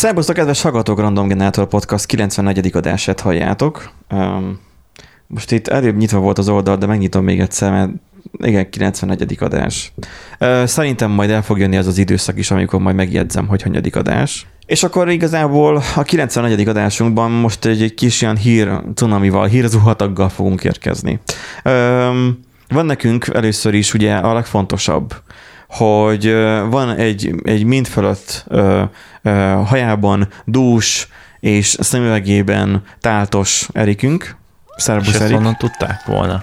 Szerbusztok, kedves hallgatók, Random Generator Podcast 94. adását halljátok. Um, most itt előbb nyitva volt az oldal, de megnyitom még egyszer, mert igen, 94. adás. Uh, szerintem majd el fog jönni az az időszak is, amikor majd megjegyzem, hogy hanyadik adás. És akkor igazából a 94. adásunkban most egy, egy kis ilyen hír cunamival, hírzuhataggal fogunk érkezni. Um, van nekünk először is ugye a legfontosabb, hogy van egy, egy mind fölött ö, ö, hajában dús és szemüvegében táltos Erikünk. Szerbusz Erik. honnan tudták volna?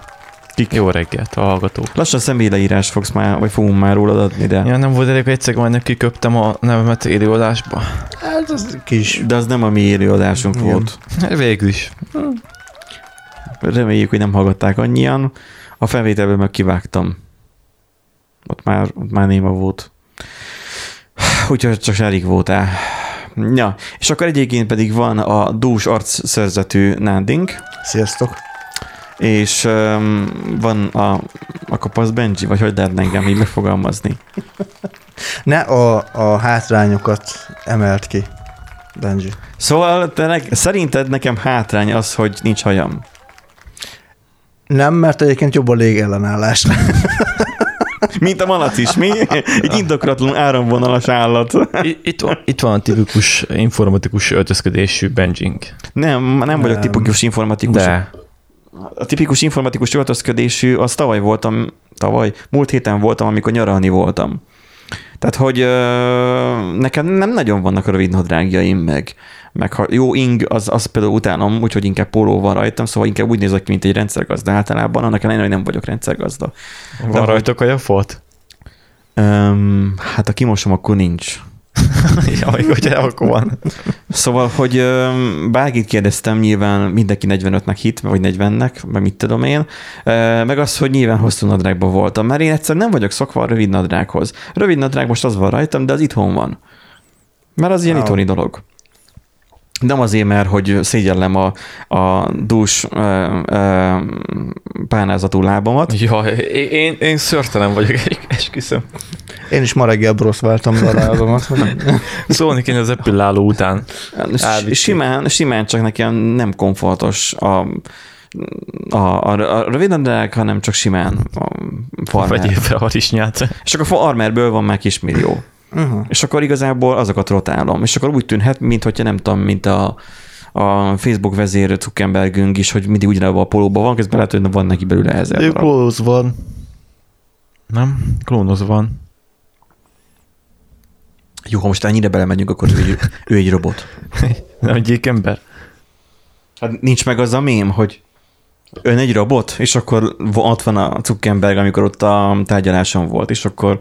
Kik? Jó reggelt a hallgatók. Lassan személyleírás fogsz már, vagy fogunk már rólad adni, de... Ja, nem volt elég, egyszer majd kiköptem a nevemet élőadásba. Hát az kis... De az nem a mi élőadásunk Igen. volt. Hát végül is. Reméljük, hogy nem hallgatták annyian. A felvételből meg kivágtam. Ott már, ott már néma volt. Úgyhogy csak elég voltál. Ja, és akkor egyébként pedig van a dús arcszerzetű Nanding. Sziasztok! És um, van a, a kapasz Benji, vagy hogy lehet engem így megfogalmazni? Ne a, a hátrányokat emelt ki, Benji. Szóval te ne, szerinted nekem hátrány az, hogy nincs hajam? Nem, mert egyébként jobb a légellenállás. Mint a malac is, mi? Egy indokratlan áramvonalas állat. Itt van, itt van a tipikus informatikus öltözködésű Benjing. Nem, nem vagyok tipikus informatikus. De. A tipikus informatikus öltözködésű, az tavaly voltam, tavaly, múlt héten voltam, amikor nyaralni voltam. Tehát, hogy ö, nekem nem nagyon vannak a rövid nadrágjaim, meg, meg ha jó ing, az, az például utánom, úgyhogy inkább póló van rajtam, szóval inkább úgy nézek ki, mint egy rendszergazda általában, annak ellenére, hogy nem vagyok rendszergazda. Van De, rajtok a folt? Um, hát ha kimosom, akkor nincs. Jaj, hogy akkor van. Szóval, hogy bárkit kérdeztem, nyilván mindenki 45-nek hit, vagy 40-nek, meg mit tudom én, meg az, hogy nyilván hosszú nadrágban voltam, mert én egyszer nem vagyok szokva a rövid nadrághoz. Rövid nadrág most az van rajtam, de az itthon van. Mert az ilyen oh. itthoni dolog. Nem azért, mert hogy szégyellem a, a dús ö, ö, pánázatú lábamat. Ja, én, én szörtelen vagyok, esküszöm. Én is ma reggel boroszváltam a lábamat. Szólni kéne az epilláló után. Simán, simán csak nekem nem komfortos a a, a, a rövid nadrág, hanem csak simán a farmer. Vagy éppen harisnyát. És akkor a farmerből van már kismillió. Uh-huh. És akkor igazából azokat rotálom. És akkor úgy tűnhet, mint hogyha nem tudom, mint a, a Facebook vezér Zuckerbergünk is, hogy mindig ugyanabban a polóban van, közben lehet, hogy van neki belőle ezer. Ő klónoz van. Nem? Klónoz van. Jó, ha most ennyire belemegyünk, akkor ő egy, ő egy robot. Nem egy ember. Hát nincs meg az a mém, hogy ön egy robot, és akkor ott van a Zuckerberg, amikor ott a tárgyaláson volt, és akkor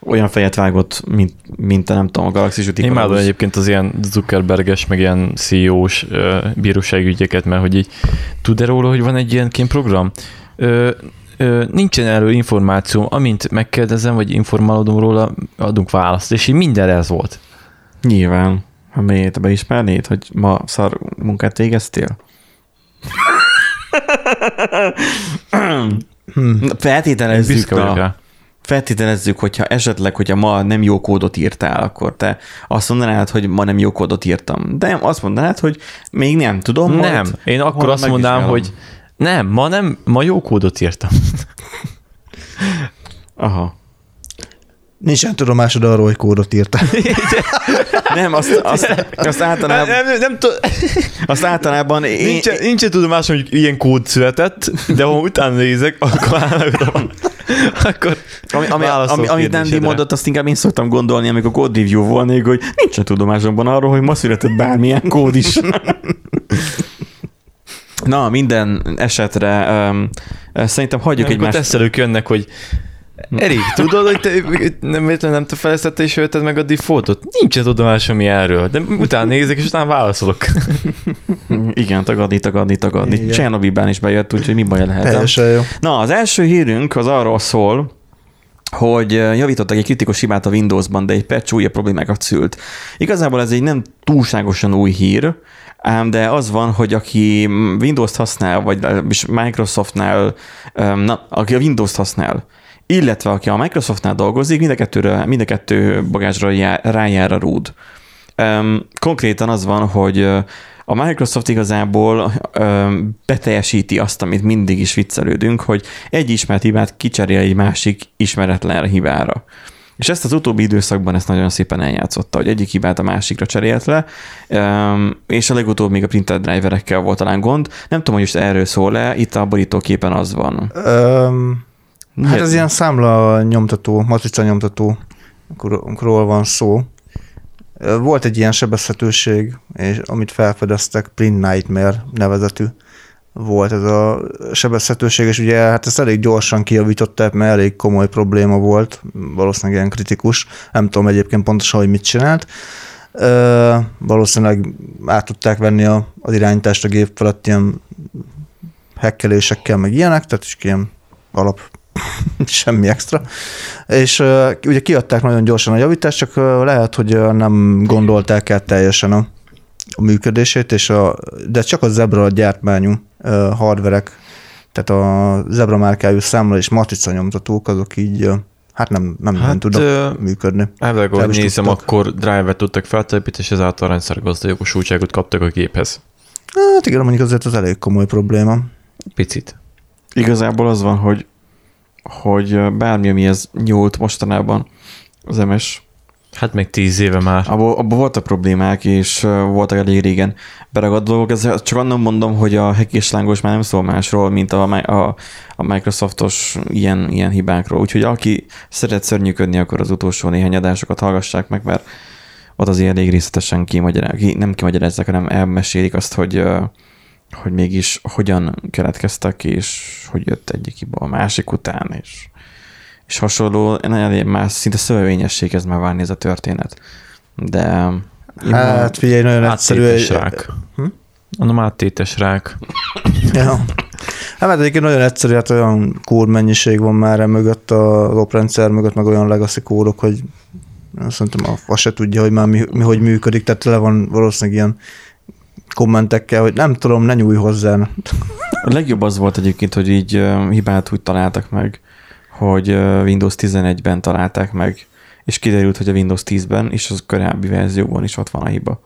olyan fejet vágott, mint, mint a nem tudom, a Galaxy Én imádom egyébként az ilyen Zuckerberges, meg ilyen CEO-s bíróságügyeket, mert hogy így tud-e róla, hogy van egy ilyen program? Uh, nincsen erről információ, amint megkérdezem, vagy informálódom róla, adunk választ, és így minden ez volt. Nyilván. Ha miért beismernéd, hogy ma szar munkát végeztél? hmm. Feltételezzük, na, feltételezzük, hogyha esetleg, hogyha ma nem jó kódot írtál, akkor te azt mondanád, hogy ma nem jó kódot írtam. De azt mondanád, hogy még nem tudom. Nem, majd, én akkor azt mondanám, hogy nem, ma nem, ma jó kódot írtam. Aha. Nincsen tudomásod arról, hogy kódot írtál. nem, azt, azt, azt általában... Nem, nem, nem t- azt általában... Én, nincsen, nincsen tudomásom, hogy ilyen kód született, de ha utána nézek, akkor állapodom. akkor ami, ami, ami, amit Nandi mondott, azt inkább én szoktam gondolni, amikor code review volnék, hogy nincsen tudomásomban arról, hogy ma született bármilyen kód is. Na, minden esetre um, szerintem hagyjuk egymást. Amikor tesztelők jönnek, hogy Erik, tudod, hogy te nem, nem te fejlesztette és ölted meg a defaultot? Nincs tudomásom erről, de utána nézek, és utána válaszolok. Igen, tagadni, tagadni, tagadni. Csernobilben is bejött, úgyhogy mi baj lehet. Teljesen jó. Na, az első hírünk az arról szól, hogy javítottak egy kritikus hibát a Windowsban, de egy patch újabb problémákat szült. Igazából ez egy nem túlságosan új hír, ám de az van, hogy aki Windows-t használ, vagy Microsoftnál, na, aki a Windows-t használ, illetve aki a Microsoftnál dolgozik, mind a, kettőre, mind a kettő bagázsra jár, rájár a rúd. Um, konkrétan az van, hogy a Microsoft igazából um, beteljesíti azt, amit mindig is viccelődünk, hogy egy ismert hibát kicserél egy másik ismeretlen hibára. És ezt az utóbbi időszakban ezt nagyon szépen eljátszotta, hogy egyik hibát a másikra cserélt le, um, és a legutóbb még a printer driverekkel volt talán gond. Nem tudom, hogy most erről szól-e, itt a borítóképen az van. Öm, hát ez ilyen számla nyomtató, matrica nyomtató, amikről van szó. Volt egy ilyen sebezhetőség, és amit felfedeztek, Print Nightmare nevezetű volt ez a sebezhetőség, és ugye hát ezt elég gyorsan kijavították, mert elég komoly probléma volt, valószínűleg ilyen kritikus, nem tudom egyébként pontosan, hogy mit csinált. Ö, valószínűleg át tudták venni a, az irányítást a gép felett ilyen hekkelésekkel, meg ilyenek, tehát is ilyen alap semmi extra. És uh, ugye kiadták nagyon gyorsan a javítást, csak uh, lehet, hogy uh, nem gondolták el teljesen a, a működését, és a, de csak a Zebra gyártmányú hardverek, tehát a Zebra márkájú számla és matrica nyomtatók, azok így hát nem, nem, hát, nem tudnak ö, működni. Elvileg, Nem ahogy nézem, tudtak. akkor drive-et tudtak feltelepíteni, és ezáltal rendszergazda jogosultságot kaptak a géphez. Hát igen, mondjuk azért az elég komoly probléma. Picit. Igazából az van, hogy, hogy bármi, amihez nyúlt mostanában az MS, Hát még tíz éve már. abból, abból voltak problémák, és voltak elég régen beragadt dolgok. Ez csak annak mondom, hogy a hackés lángos már nem szól másról, mint a, a, a Microsoftos ilyen, ilyen hibákról. Úgyhogy aki szeret szörnyűködni, akkor az utolsó néhány adásokat hallgassák meg, mert ott azért elég részletesen kimagyarázzák, ki, nem kimagyarázzák, hanem elmesélik azt, hogy hogy mégis hogyan keletkeztek, és hogy jött egyik hiba a másik után, és, és hasonló, elég más, szinte szövevényesség ez már várni ez a történet. De Hát figyelj, nagyon egyszerű. Áttétes egy- rák. Hm? Mondom, áttétes rák. Ja. Hát mert egyébként nagyon egyszerű, hát olyan kód mennyiség van már e mögött, az oprendszer mögött, meg olyan legacy kódok, hogy szerintem a- azt se tudja, hogy már mi, mi hogy működik, tehát tele van valószínűleg ilyen kommentekkel, hogy nem tudom, ne nyújj hozzá. A legjobb az volt egyébként, hogy így hibát úgy találtak meg, hogy Windows 11-ben találták meg, és kiderült, hogy a Windows 10-ben és az korábbi verzióban is ott van a hiba.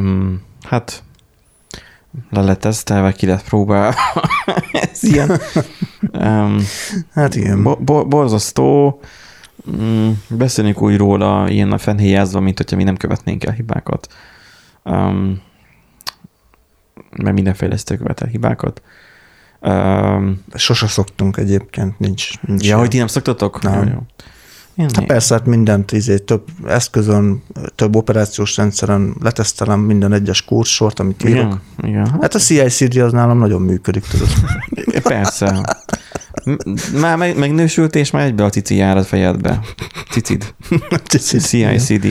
Mm, hát le lett tesztelve, ki lett próbálva. Ez ilyen um, Hát igen. bo- bo- borzasztó. Mm, beszélünk úgy róla, ilyen a fennhéjázva, mint hogyha mi nem követnénk el hibákat. Um, mert minden fejlesztő követ el hibákat. Um, Sose szoktunk egyébként, nincs. nincs ja, ilyen. hogy ti nem szoktatok? Nem. Jó, jó. Én, Hát persze, hát mindent izé, több eszközön, több operációs rendszeren letesztelem minden egyes kurssort, amit írok. igen, igen. Hát, Hát a CI/CD az nálam nagyon működik, tudod. persze. Már meg, megnősült, és már egybe a cici jár a fejedbe. Cicid. CICD.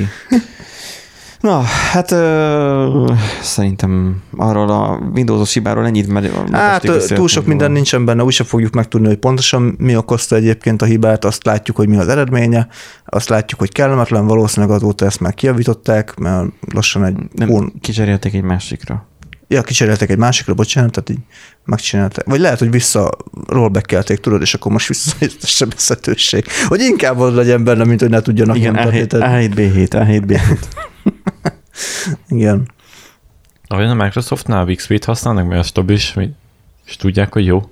Na, hát ö, szerintem arról a Windows-os hibáról ennyit, mert Hát túl sok minden róla. nincsen benne, úgyse fogjuk megtudni, hogy pontosan mi okozta egyébként a hibát, azt látjuk, hogy mi az eredménye, azt látjuk, hogy kellemetlen, valószínűleg azóta ezt már kijavították, mert lassan egy Nem, hón... kicserélték egy másikra. Ja, kicseréltek egy másikra, bocsánat, tehát így megcsinálták. Vagy lehet, hogy vissza rollbackelték, tudod, és akkor most visszajött a sebezhetőség. Hogy inkább az legyen benne, mint hogy ne tudjanak Igen, nyomtatni, A7, tehát- A7B7, A7B7. Igen. Ahogy a Microsoftnál XP-t használnak, mert a stabil is, mi- és tudják, hogy jó.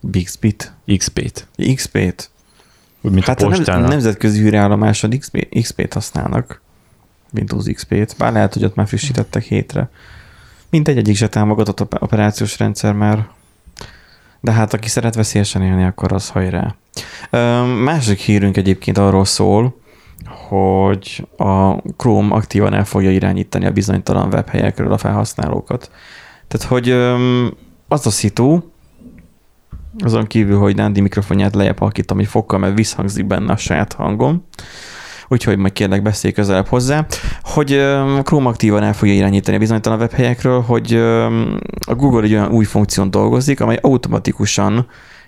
Bixbit. XP-t. XP-t. Úgy, mint Hát a a nemzetközi űrállomáson XP, XP-t használnak. Windows XP-t. Bár lehet, hogy ott már frissítettek hétre. Mindegy, egyik se támogatott op- operációs rendszer már. De hát aki szeret veszélyesen élni, akkor az hajrá. Ö, Másik hírünk egyébként arról szól, hogy a Chrome aktívan el fogja irányítani a bizonytalan webhelyekről a felhasználókat. Tehát, hogy az a szitu, azon kívül, hogy Nandi mikrofonját lejjebb halkítom egy fokkal, mert visszhangzik benne a saját hangom, úgyhogy majd kérlek beszélj közelebb hozzá, hogy Chrome aktívan el fogja irányítani a bizonytalan webhelyekről, hogy a Google egy olyan új funkción dolgozik, amely automatikusan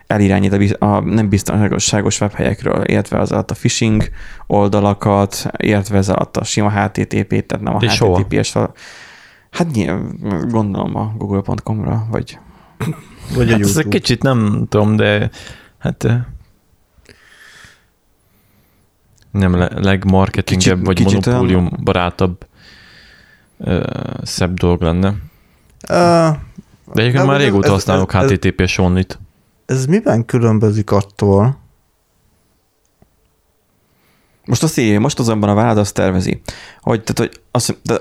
elirányít a, a nem biztonságos webhelyekről, illetve az alatt a phishing oldalakat, illetve ez alatt a sima HTTP, tehát nem a? HTTPS. Hát nyilván, gondolom a google.com-ra, vagy Vagy a Hát ez egy kicsit nem tudom, de hát Nem le, legmarketingebb, Kicsit- vagy kicsit monopólium barátabb ö, szebb dolog lenne. Uh, De egyébként De már régóta ez- használok HTTP-s onlit. Ez miben különbözik attól? Most azt írja, most azonban a vállalat azt tervezi, hogy, tehát, hogy azt, de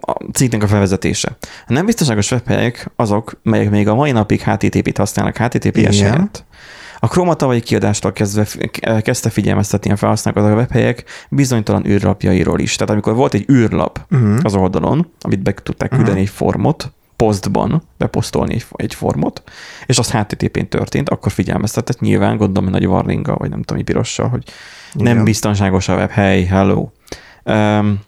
a cikknek a felvezetése. A nem biztonságos webhelyek azok, melyek még a mai napig HTTP-t használnak HTTPS helyett. A Chrome tavalyi kiadástól kezdve, kezdte figyelmeztetni a felhasználókat a webhelyek bizonytalan űrlapjairól is. Tehát amikor volt egy űrlap Uh-huh. az oldalon, amit be tudták küldeni Mhm. egy formot, posztban beposztolni egy, egy formot, és az HTTP-n történt, akkor figyelmeztetett nyilván, gondolom, nagy varlinga, vagy nem tudom, mi pirossal, hogy nem Igen. biztonságos a web, hey, hello. Um,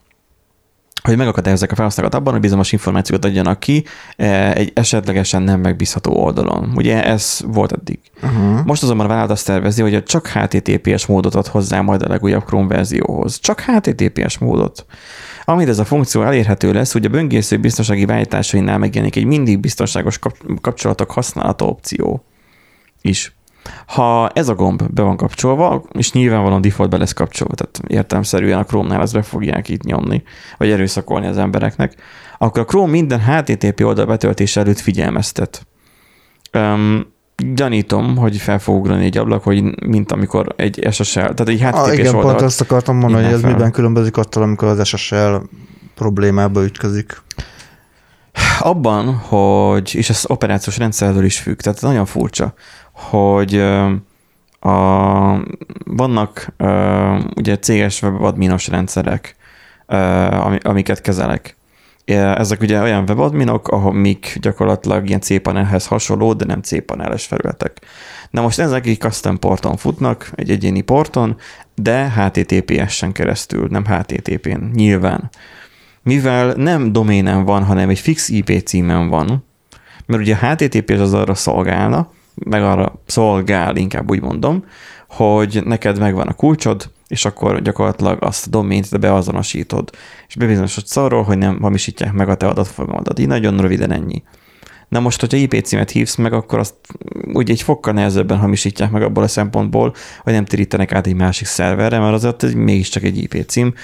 hogy megakadályozzák a felhasználókat abban, hogy bizonyos információkat adjanak ki eh, egy esetlegesen nem megbízható oldalon. Ugye ez volt eddig. Uh-huh. Most azonban a vállalat azt tervezi, hogy csak HTTPS módot ad hozzá majd a legújabb Chrome verzióhoz. Csak HTTPS módot. Amint ez a funkció elérhető lesz, hogy a böngésző biztonsági beállításainál megjelenik egy mindig biztonságos kap- kapcsolatok használata opció is. Ha ez a gomb be van kapcsolva, és nyilvánvalóan default lesz kapcsolva, tehát értelmszerűen a Chrome-nál ezt be fogják itt nyomni, vagy erőszakolni az embereknek, akkor a Chrome minden HTTP oldal betöltése előtt figyelmeztet. Um, gyanítom, hogy fel fog ugrani egy ablak, hogy mint amikor egy SSL, tehát egy Ah, HTTP-s igen, pont oldalt azt akartam mondani, hogy ez fel. miben különbözik attól, amikor az SSL problémába ütközik. Abban, hogy, és ez operációs rendszerről is függ, tehát nagyon furcsa, hogy a, vannak ugye céges webadminos rendszerek, amiket kezelek. Ezek ugye olyan webadminok, ahol mik gyakorlatilag ilyen cpanelhez hasonló, de nem cpaneles felületek. Na most ezek egy custom porton futnak, egy egyéni porton, de HTTPS-en keresztül, nem HTTP-n, nyilván mivel nem doménen van, hanem egy fix IP címen van, mert ugye a HTTP az arra szolgálna, meg arra szolgál, inkább úgy mondom, hogy neked megvan a kulcsod, és akkor gyakorlatilag azt a domént te beazonosítod, és bebizonyosodsz arról, hogy nem hamisítják meg a te adatfogalmadat. Így nagyon röviden ennyi. Na most, hogyha IP címet hívsz meg, akkor azt úgy egy fokkal nehezebben hamisítják meg abból a szempontból, hogy nem térítenek át egy másik szerverre, mert azért ez mégiscsak egy IP cím,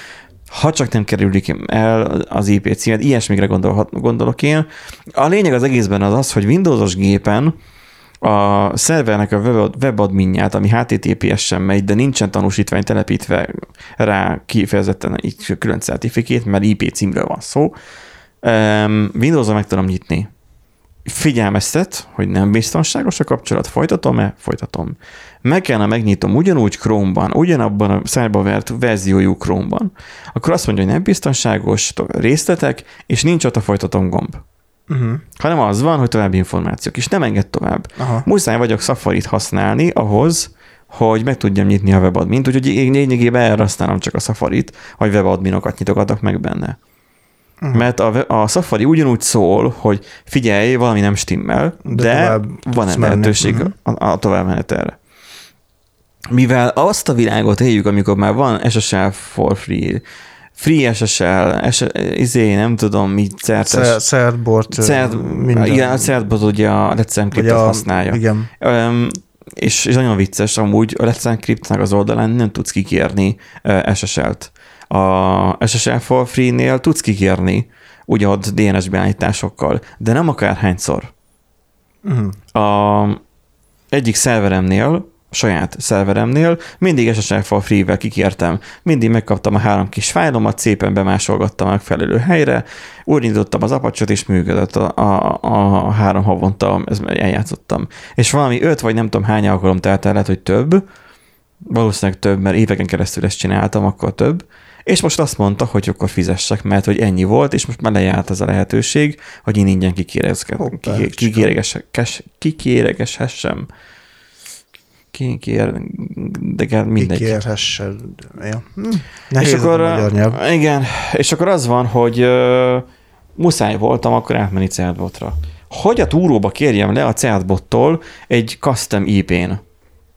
ha csak nem kerülik el az IP címet, ilyesmikre gondolhat, gondolok én. A lényeg az egészben az az, hogy Windowsos gépen a szervernek a web- webadminját, ami HTTPS-en megy, de nincsen tanúsítvány telepítve rá kifejezetten így külön certifikét, mert IP címről van szó, Windows-on meg tudom nyitni. Figyelmeztet, hogy nem biztonságos a kapcsolat, folytatom-e? Folytatom. Meg kellene megnyitom ugyanúgy Chrome-ban, ugyanabban a szájba vert verziójú Chrome-ban, akkor azt mondja, hogy nem biztonságos, to- részletek, és nincs ott a folytatom gomb. Uh-huh. Hanem az van, hogy további információk, és nem enged tovább. Aha. Muszáj vagyok Safari-t használni ahhoz, hogy meg tudjam nyitni a webadmint, úgyhogy én lényegében erre használom csak a Safari-t, hogy webadminokat nyitogatok meg benne. Uh-huh. Mert a, a Safari ugyanúgy szól, hogy figyelj, valami nem stimmel, de, De van egy lehetőség Mhm. a, a továbbmenetelre. Mivel azt a világot éljük, amikor már van SSL for free, free SSL, S, izé, nem tudom, mi certes. Cer- Certbort, Cert, minden. igen, a certbot ugye a Let's Encrypt-et használja. Igen. Um, és, és nagyon vicces, amúgy a Let's Encrypt-nek az oldalán nem tudsz kikérni uh, SSL-t. A SSL for free-nél tudsz kikérni ugyanott DNS beállításokkal, de nem akárhányszor. Uh-huh. A egyik szerveremnél, saját szerveremnél. Mindig SSL for free-vel kikértem. Mindig megkaptam a három kis fájlomat, szépen bemásolgattam a megfelelő helyre, úgy nyitottam az apacsot, és működött a, a, a három havonta, ez eljátszottam. És valami öt vagy nem tudom hány alkalom telt el, lehet, hogy több, valószínűleg több, mert éveken keresztül ezt csináltam, akkor több, és most azt mondta, hogy akkor fizessek, mert hogy ennyi volt, és most már lejárt ez a lehetőség, hogy én ingyen Hoppá, kikérgeshessem. Kikér, de mindegy. Kikérhessed. Ja. Hm. Nehéz és és akkor, a magyar nyelv. igen, és akkor az van, hogy uh, muszáj voltam akkor átmenni chatbotra. Hogy a túróba kérjem le a chatbottól egy custom IP-n?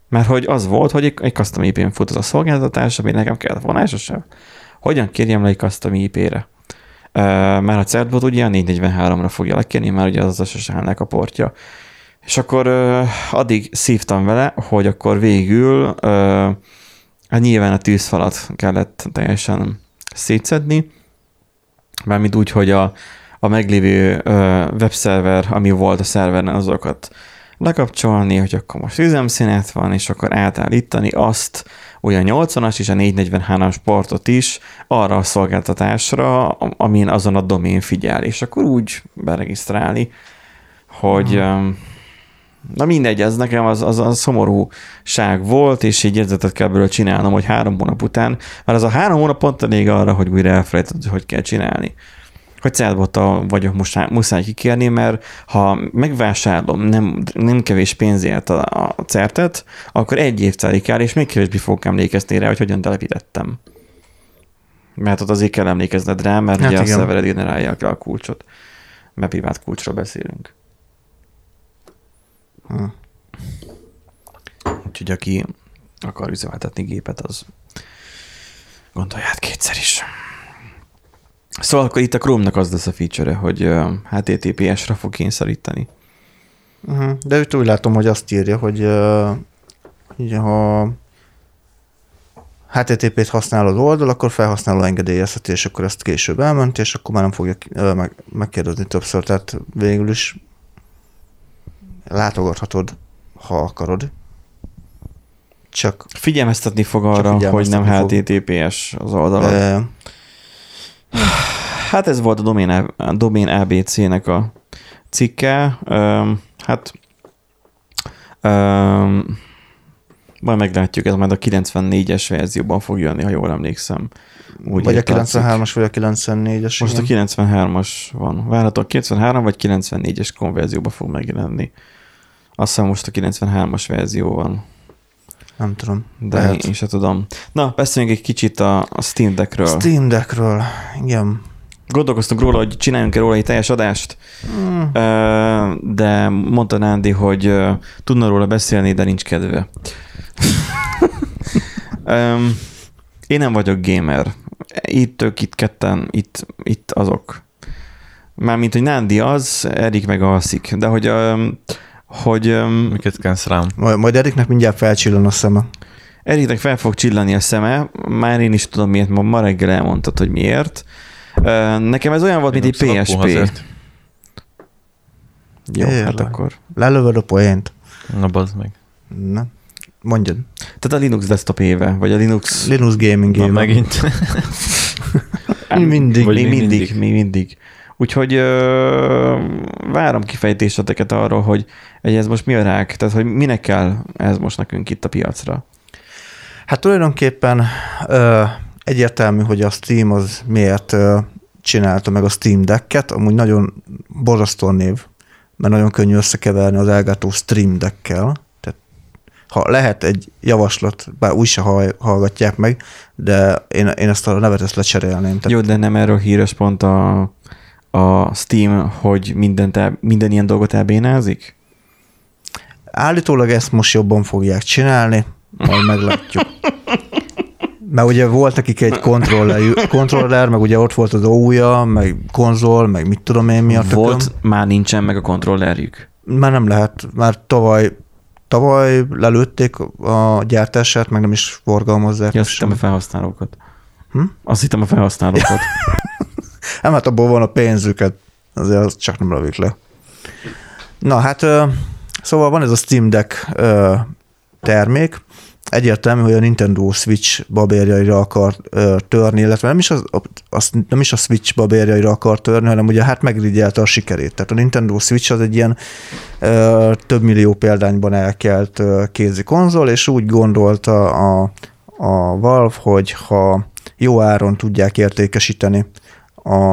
Mert hogy az volt, hogy egy, custom IP-n fut az a szolgáltatás, ami nekem kellett volna sem. Hogyan kérjem le egy custom IP-re? Mert a chatbot ugye a 443-ra fogja lekérni, mert ugye az az SSL-nek a portja. És akkor uh, addig szívtam vele, hogy akkor végül uh, Hát nyilván a tűzfalat kellett teljesen szétszedni, mármint úgy, hogy a, a meglévő ö, webszerver, ami volt a szerveren, azokat lekapcsolni, hogy akkor most üzemszínet van, és akkor átállítani azt, olyan 80-as és a 443-as portot is arra a szolgáltatásra, amin azon a domén figyel, és akkor úgy beregisztrálni, hogy hmm. Na mindegy, ez nekem az, az a szomorúság volt, és így érzetet kell belőle csinálnom, hogy három hónap után, mert az a három hónap pont elég arra, hogy újra elfelejted, hogy hogy kell csinálni hogy célbottal vagyok most muszáj kikérni, mert ha megvásárolom nem, nem kevés pénzért a, a certet, akkor egy év telik el, és még kevésbé fogok emlékezni rá, hogy hogyan telepítettem. Mert ott azért kell emlékezned rá, mert hát ugye igen. a szervered generálja a kulcsot. Mert privát kulcsról beszélünk. Hm. Úgyhogy aki akar üzemeltetni gépet, az gondolja hát kétszer is. Szóval akkor itt a Chrome-nak az lesz a feature hogy HTTPS-re fog kényszeríteni. Uh-huh. De itt úgy látom, hogy azt írja, hogy uh, ha HTTP-t használ az oldal, akkor felhasználó engedélyezheti, és akkor ezt később elment, és akkor már nem fogja meg, megkérdezni többször, tehát végül is látogathatod, ha akarod. Csak figyelmeztetni fog arra, hogy nem HTTPS az oldalon. E- Hát ez volt a Domain, Domain ABC-nek a cikke. Um, hát um, majd meglátjuk, ez majd a 94-es verzióban fog jönni, ha jól emlékszem. Úgy vagy a 93-as, vagy a 94-es. Most igen. a 93-as van. Várható a 93 vagy 94-es konverzióban fog megjelenni. Azt hiszem most a 93-as verzió van. Nem tudom. De lehet. én sem tudom. Na, beszéljünk egy kicsit a, a Steam Deckről. Steam Deckről, igen. Gondolkoztunk róla, hogy csináljunk-e róla egy teljes adást, hmm. de mondta Nándi, hogy tudna róla beszélni, de nincs kedve. Én nem vagyok gamer. Itt ők, itt ketten, itt, itt azok. Mármint, hogy Nándi az, Erik meg alszik. De hogy hogy... Miket kánsz rám? Majd, majd Eriknek mindjárt felcsillan a szeme. Eriknek fel fog csillani a szeme, már én is tudom miért, ma, ma reggel elmondtad, hogy miért. Nekem ez olyan volt, mint egy PSP. Jó, Érle. hát akkor. Lelövöd a poént. Na, bazd meg. Na, mondjad. Tehát a Linux desktop éve, vagy a Linux... Linux gaming éve. megint. mindig. Vagy még mindig, mindig, még mindig. Úgyhogy ö, várom kifejtéseteket arról, hogy, hogy ez most mi a rák, tehát hogy minek kell ez most nekünk itt a piacra. Hát tulajdonképpen ö, egyértelmű, hogy a Steam az miért ö, csinálta meg a Steam Deck-et, amúgy nagyon borzasztó név, mert nagyon könnyű összekeverni az Elgato Stream Deck-kel. Tehát ha lehet egy javaslat, bár úgy se hallgatják meg, de én, én ezt a nevet ezt lecserélném. Tehát... Jó, de nem erről híres pont a a Steam, hogy mindent el, minden ilyen dolgot elbénázik? Állítólag ezt most jobban fogják csinálni, majd meglátjuk. Mert ugye volt nekik egy kontroller, kontroller, meg ugye ott volt az ója, meg konzol, meg mit tudom én mi a tököm. Volt, már nincsen meg a kontrollerjük. Már nem lehet, már tavaly tavaly lelőtték a gyártását, meg nem is forgalmazzák. Ja, azt hittem a felhasználókat. Hm? Azt hittem a felhasználókat. Nem, hát abból van a pénzüket, azért az csak nem lövik le. Na hát, szóval van ez a Steam Deck termék, egyértelmű, hogy a Nintendo Switch babérjaira akar törni, illetve nem is, az, az, nem is a Switch babérjaira akar törni, hanem ugye hát megrigyelte a sikerét. Tehát a Nintendo Switch az egy ilyen ö, több millió példányban elkelt ö, kézi konzol, és úgy gondolta a, a Valve, hogy ha jó áron tudják értékesíteni a,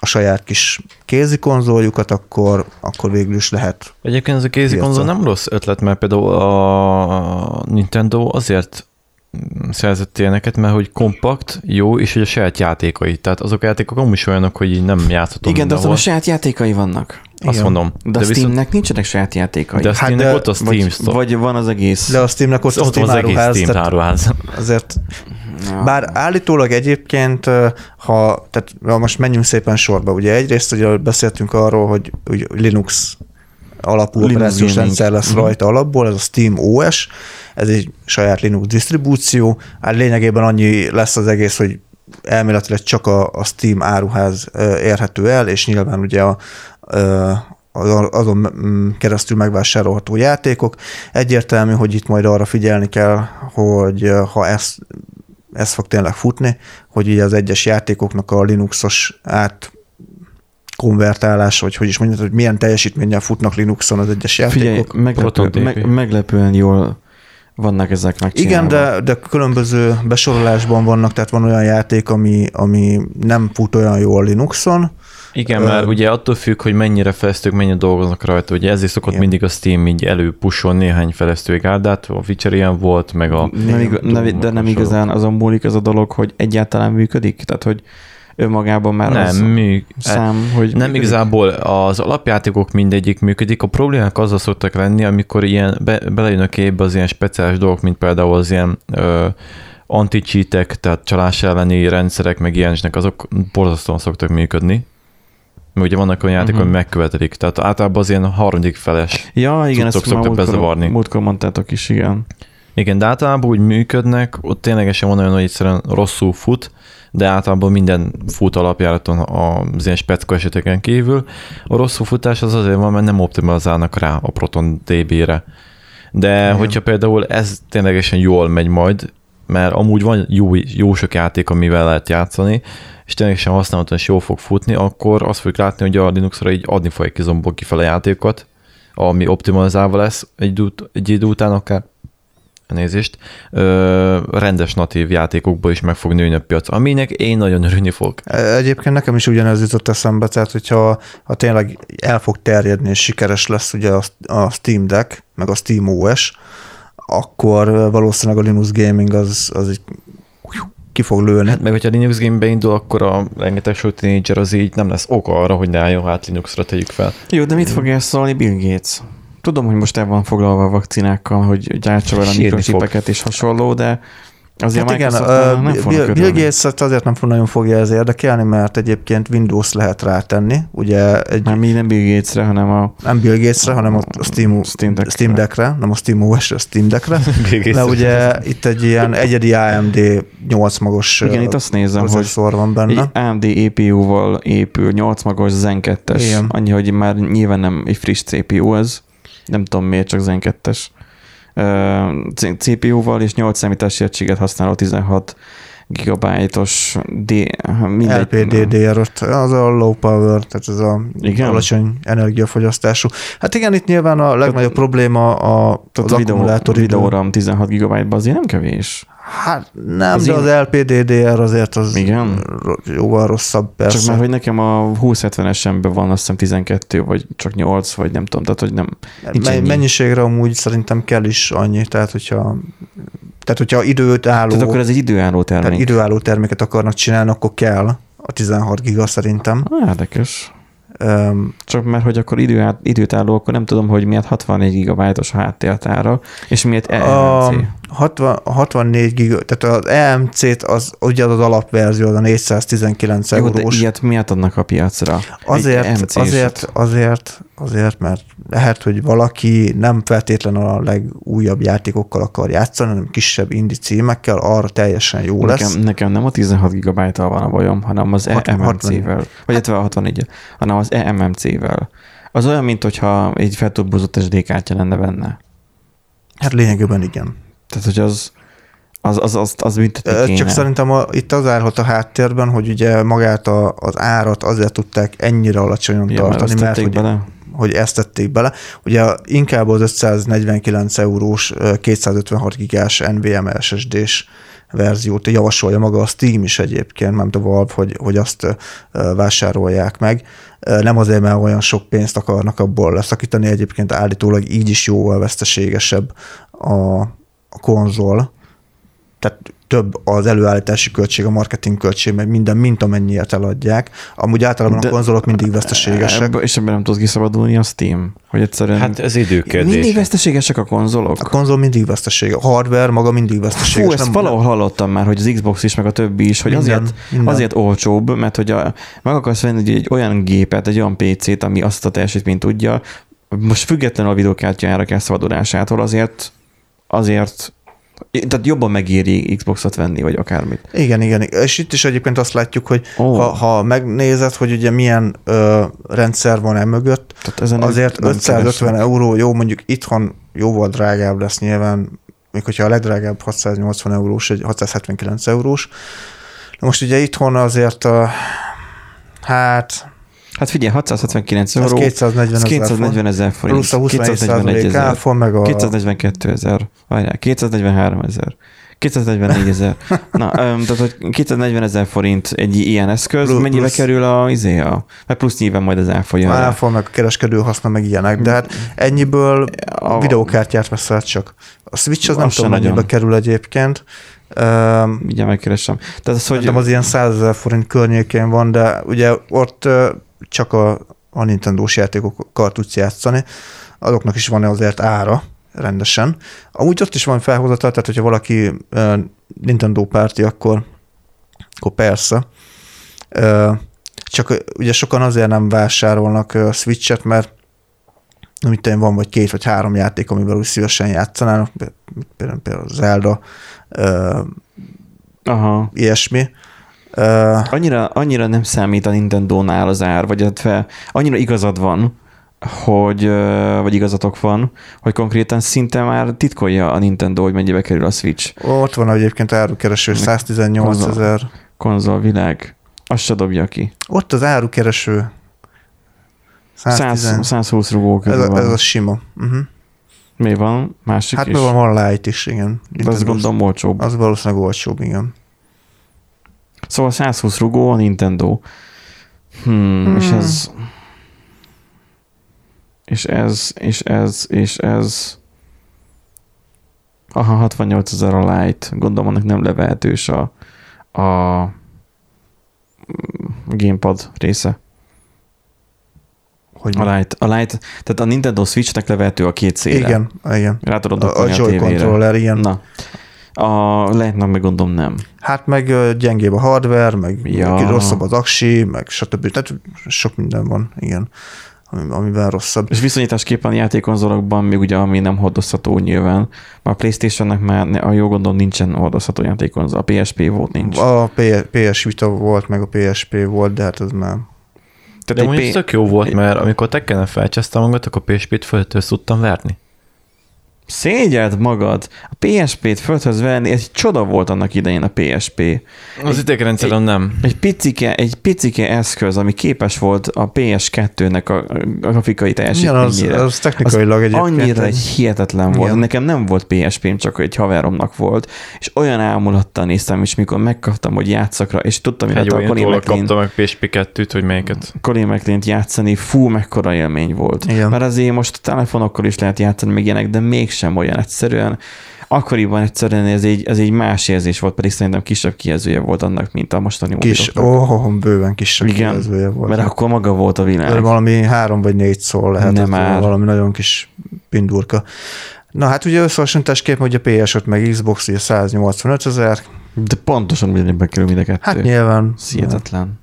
a saját kis kézi konzoljukat, akkor, akkor végül is lehet. Egyébként ez a kézi konzol nem rossz ötlet, mert például a Nintendo azért szerzett ilyeneket, mert hogy kompakt, jó, és hogy a saját játékai. Tehát azok a játékok amúgy is olyanok, hogy így nem játszhatom Igen, de azon a saját játékai vannak. Azt Igen. mondom. De, de a Steamnek viszont... nincsenek saját játékai. De a hát Steamnek hát ott a Steam vagy, Store. Vagy van az egész. De a Steamnek ott, ott a Steam az egész Steam áruház. Azért bár állítólag egyébként, ha, tehát most menjünk szépen sorba, ugye egyrészt ugye beszéltünk arról, hogy, hogy Linux alapú Linux operációs rendszer lesz Mhm. rajta alapból, ez a Steam OS, ez egy saját Linux disztribúció, hát lényegében annyi lesz az egész, hogy elméletileg csak a, a Steam áruház érhető el, és nyilván ugye a, azon keresztül megvásárolható játékok. Egyértelmű, hogy itt majd arra figyelni kell, hogy ha ez, ez fog tényleg futni, hogy így az egyes játékoknak a Linuxos át konvertálás, vagy hogy is mondjam, hogy milyen teljesítménnyel futnak Linuxon az egyes Figyelj, játékok. meglepő, meg, meglepően jól vannak ezek megcsinálva. Igen, de, de különböző besorolásban vannak, tehát van olyan játék, ami, ami nem fut olyan jól Linuxon. Igen, Ö, mert ugye attól függ, hogy mennyire fejlesztők mennyire dolgoznak rajta. Ugye ezért szokott Igen. mindig a Steam így előpuson néhány fejlesztői gárdát, a Witcher ilyen volt, meg a... nem, igaz, nem, de nem igazán azon múlik ez a dolog, hogy egyáltalán működik? Tehát, hogy önmagában már Nem, az mű, szám, hogy Nem működik? igazából az alapjátékok mindegyik működik, a problémák azzal szoktak lenni, amikor ilyen be, belejönnek képbe az ilyen speciális dolgok, mint például az ilyen ö, anti tehát csalás elleni rendszerek, meg ilyenek, azok borzasztóan szoktak működni. Mert ugye vannak olyan játékok, uh-huh. ami megkövetelik. Tehát általában az ilyen harmadik feles. Ja, igen, ezt szoktak múltkor, bezavarni. múltkor mondtátok is, igen. Igen, de általában úgy működnek, ott ténylegesen van olyan, hogy egyszerűen rosszul fut, de általában minden fut alapjáraton az ilyen speckó eseteken kívül. A rosszul futás az azért van, mert nem optimalizálnak rá a Proton DB-re. De Igen. hogyha például ez ténylegesen jól megy majd, mert amúgy van jó, jó sok játék, amivel lehet játszani, és ténylegesen használhatóan és jól fog futni, akkor azt fogjuk látni, hogy a Linuxra így adni fogja kizombol kifele játékokat, ami optimalizálva lesz egy, egy idő után akár. Nézést, ö, rendes natív játékokból is meg fog nőni a piac, aminek én nagyon örülni fogok. Egyébként nekem is ugyanez jutott eszembe, tehát hogyha ha tényleg el fog terjedni és sikeres lesz ugye a, a Steam Deck, meg a Steam OS, akkor valószínűleg a Linux Gaming az, az így ki fog lőni. Hát meg hogyha Linux Game beindul, akkor a rengeteg sok teenager az így nem lesz oka arra, hogy ne álljon hát Linuxra tegyük fel. Jó, de mit fog ezt szólni Bill Gates? Tudom, hogy most el van foglalva a vakcinákkal, hogy gyártsa vele a Sírni mikrocsipeket és hasonló, de azért Hát igen, nem Bill, Bill. Gates hát azért nem fog nagyon fogja ez érdekelni, mert egyébként Windows lehet rátenni, ugye egy, mi nem Bill Gatesre, hanem a nem Bill Gatesre, hanem a Steam, Steam Deckre. Steam Deckre, nem a Steam OS-re, a Steam Deckre. De ugye itt egy ilyen egyedi AMD 8 magos igen, itt azt nézem, hogy van benne. egy AMD EPU-val épül 8 magos Zen 2-es. Igen. Annyi, hogy már nyilván nem egy friss CPU ez. Nem tudom miért, csak Zen 2-es. CPU-val és 8 számítási egységet használó 16 gigabájtos D, mindegy. LPDDR, az a low power, tehát ez a Igen? alacsony energiafogyasztású. Hát igen, itt nyilván a legnagyobb probléma a, az videó, akkumulátor videóram 16 GB-ban azért nem kevés. Hát nem, Az de én- az LPDDR azért az Igen? jóval rosszabb persze. Csak már, hogy nekem a 2070-esemben van azt hiszem 12, vagy csak 8, vagy nem tudom, tehát hogy nem. nincs Me- ennyi. mennyiségre amúgy szerintem kell is annyi, tehát hogyha, tehát hogyha időt álló, Tehát akkor ez egy időálló tehát termék. időálló terméket akarnak csinálni, akkor kell a 16 giga szerintem. Ah, Érdekes. Öm, Csak mert, hogy akkor idő, időt álló, akkor nem tudom, hogy miért 64 GB-os a háttértára, és miért a EMC. 60, a 64 giga, tehát az EMC-t az ugye az alapverzió, az a 419 Jó, de eurós. ilyet miért adnak a piacra? Azért, azért, azért, azért, mert lehet, hogy valaki nem feltétlen a legújabb játékokkal akar játszani, hanem kisebb indie címekkel, arra teljesen jó lesz. Nekem, nekem nem a 16 gb van a bajom, hanem az EMMC-vel. Vagy hát, 64 hanem az EMMC-vel. Az olyan, mint hogyha egy felturbozott SD kártya lenne benne. Hát lényegében igen. Tehát, hogy az, az, az, az, az büntetni kéne. Csak szerintem a, itt az állhat a háttérben, hogy ugye magát a, az árat azért tudták ennyire alacsonyan ja, tartani, mert hogy, bele. hogy ezt tették bele. Ugye inkább az 549 eurós, ö, 256 gigás NVMe SSD-s verziót javasolja maga a Steam is egyébként, nem a Valve, hogy, hogy azt vásárolják meg. Nem azért, mert olyan sok pénzt akarnak abból leszakítani, egyébként állítólag így is jóval veszteségesebb a, a konzol, tehát több az előállítási költség, a marketing költség, meg minden, mint amennyiért eladják. Amúgy általában De- a konzolok mindig veszteségesek. Ebből, és ebben nem tudsz kiszabadulni a Steam? Hogy egyszerűen... Hát ez időkérdés. mindig veszteségesek a konzolok? A konzol mindig veszteséges. A hardware maga mindig veszteséges. Fú, ezt valahol hallottam már, hogy az Xbox is, meg a többi is, hogy Minden, azért, minden. azért olcsóbb, mert hogy a, meg akarsz venni egy, egy olyan gépet, egy olyan PC-t, ami azt a teljesítményt tudja, most függetlenül a videókártya árak elszabadulásától azért, azért tehát jobban megéri Xboxot venni, vagy akármit. Igen, igen. És itt is egyébként azt látjuk, hogy oh. ha, ha megnézed, hogy ugye milyen ö, rendszer van e mögött, Tehát ezen azért nem 550 keresnek. euró, jó, mondjuk itthon jóval drágább lesz nyilván, még hogyha a legdrágább 680 eurós, egy 679 eurós. Na most ugye itthon azért a, hát Hát figyelj, 679 ez euró, 240 ez ezer 240 ezer forint, plusz a 27 241 ezer, áfa, meg a... 242 ezer, várjál, 243 ezer, 244 ezer. Na, tehát, hogy 240 ezer forint egy ilyen eszköz, Plusz- mennyibe plusz- kerül a, izé, a, mert plusz nyilván majd az rá. áfa, meg a kereskedő haszna, meg ilyenek, de hát ennyiből A- videókártyát veszel csak. A Switch az nem Az se tudom, mennyibe nagyon. kerül egyébként. Öm, Mindjárt megkeresem. Tehát az, hogy Szerintem az ilyen 100 ezer forint környékén van, de ugye ott csak a, a Nintendo-s játékokkal tudsz játszani, azoknak is van azért ára rendesen. Amúgy ott is van felhozatal, tehát hogyha valaki Nintendo párti, akkor, akkor persze. Csak ugye sokan azért nem vásárolnak Switch-et, mert mit tudom, én, van vagy két vagy három játék, amivel úgy szívesen játszanának, például, például Zelda, aha, ilyesmi. Ö, annyira, annyira nem számít a Nintendo-nál az ár, vagy hát fel, annyira igazad van, hogy, vagy igazatok van, hogy konkrétan szinte már titkolja a Nintendo, hogy mennyibe kerül a Switch. Ott van egyébként árukereső, 118 Konzol. ezer. Konzolvilág. Azt se dobja ki. Ott az árukereső. 110. 100, 120 rugó ez, a, ez a sima. Uh-huh. Mi van? Másik Hát is. meg van, van Lite is, igen. De azt gondolom olcsóbb. Az valószínűleg olcsóbb, igen. Szóval 120 rugó a Nintendo. Hmm, hmm. és ez... És ez, és ez, és ez... Aha, 68 ezer a Lite. Gondolom, annak nem levehetős a, a gamepad része. Hogy A Lite, a Lite, tehát a Nintendo Switchnek levehető a két széle. igen, igen. Rá tudod A, a a, Joy tévére. controller, igen. Na. A Lite-nak meg gondolom nem. Hát meg gyengébb a hardware, meg Ja. rosszabb az aksi, meg stb. Tehát sok minden van, igen, ami- amiben rosszabb. És viszonyításképpen a játékkonzolokban még ugye, ami nem hordozható nyilván, már a Playstation-nek már, ne- a jó gondolom nincsen hordozható játékkonzol, a PSP volt nincs. A P- PS Vita volt, meg a PSP volt, de hát ez már... Tehát De mondjuk P- tök jó volt, mert amikor Tekkenen felcsesztem magad, akkor PSP-t föltől tudtam verni. Szégyeld magad! A PSP-t földhöz venni, ez egy csoda volt annak idején a PSP. Az idegrendszerem nem. Egy picike, egy picike eszköz, ami képes volt a PS2-nek a, a grafikai Igen, az, teljesítményére. az technikailag egyébként Annyira egy- hihetetlen volt. Igen. Nekem nem volt PSP-m, csak egy haveromnak volt, és olyan ámulattal néztem, és mikor megkaptam, hogy játszakra, és tudtam, hogy a Colin McLean, kaptam meg PSP2-t, hogy melyiket. Colin McLean-t játszani, fú, mekkora élmény volt. Igen. Mert azért most telefonokkal is lehet játszani, még ilyenek, de mégsem olyan egyszerűen. Akkoriban egyszerűen ez egy, ez egy más érzés volt, pedig szerintem kisebb kijelzője volt annak, mint a mostani Kis, ó, oh, bőven kisebb Igen, kijelzője volt. Mert akkor maga volt a világ. valami három vagy négy szól lehet, Nem ez már. valami nagyon kis pindurka. Na hát ugye összehasonlításképpen, hogy a PS5 meg Xbox ugye 185 ezer, De pontosan ugyanebben kerül mind a kettő. hát nyilván. Hihetetlen.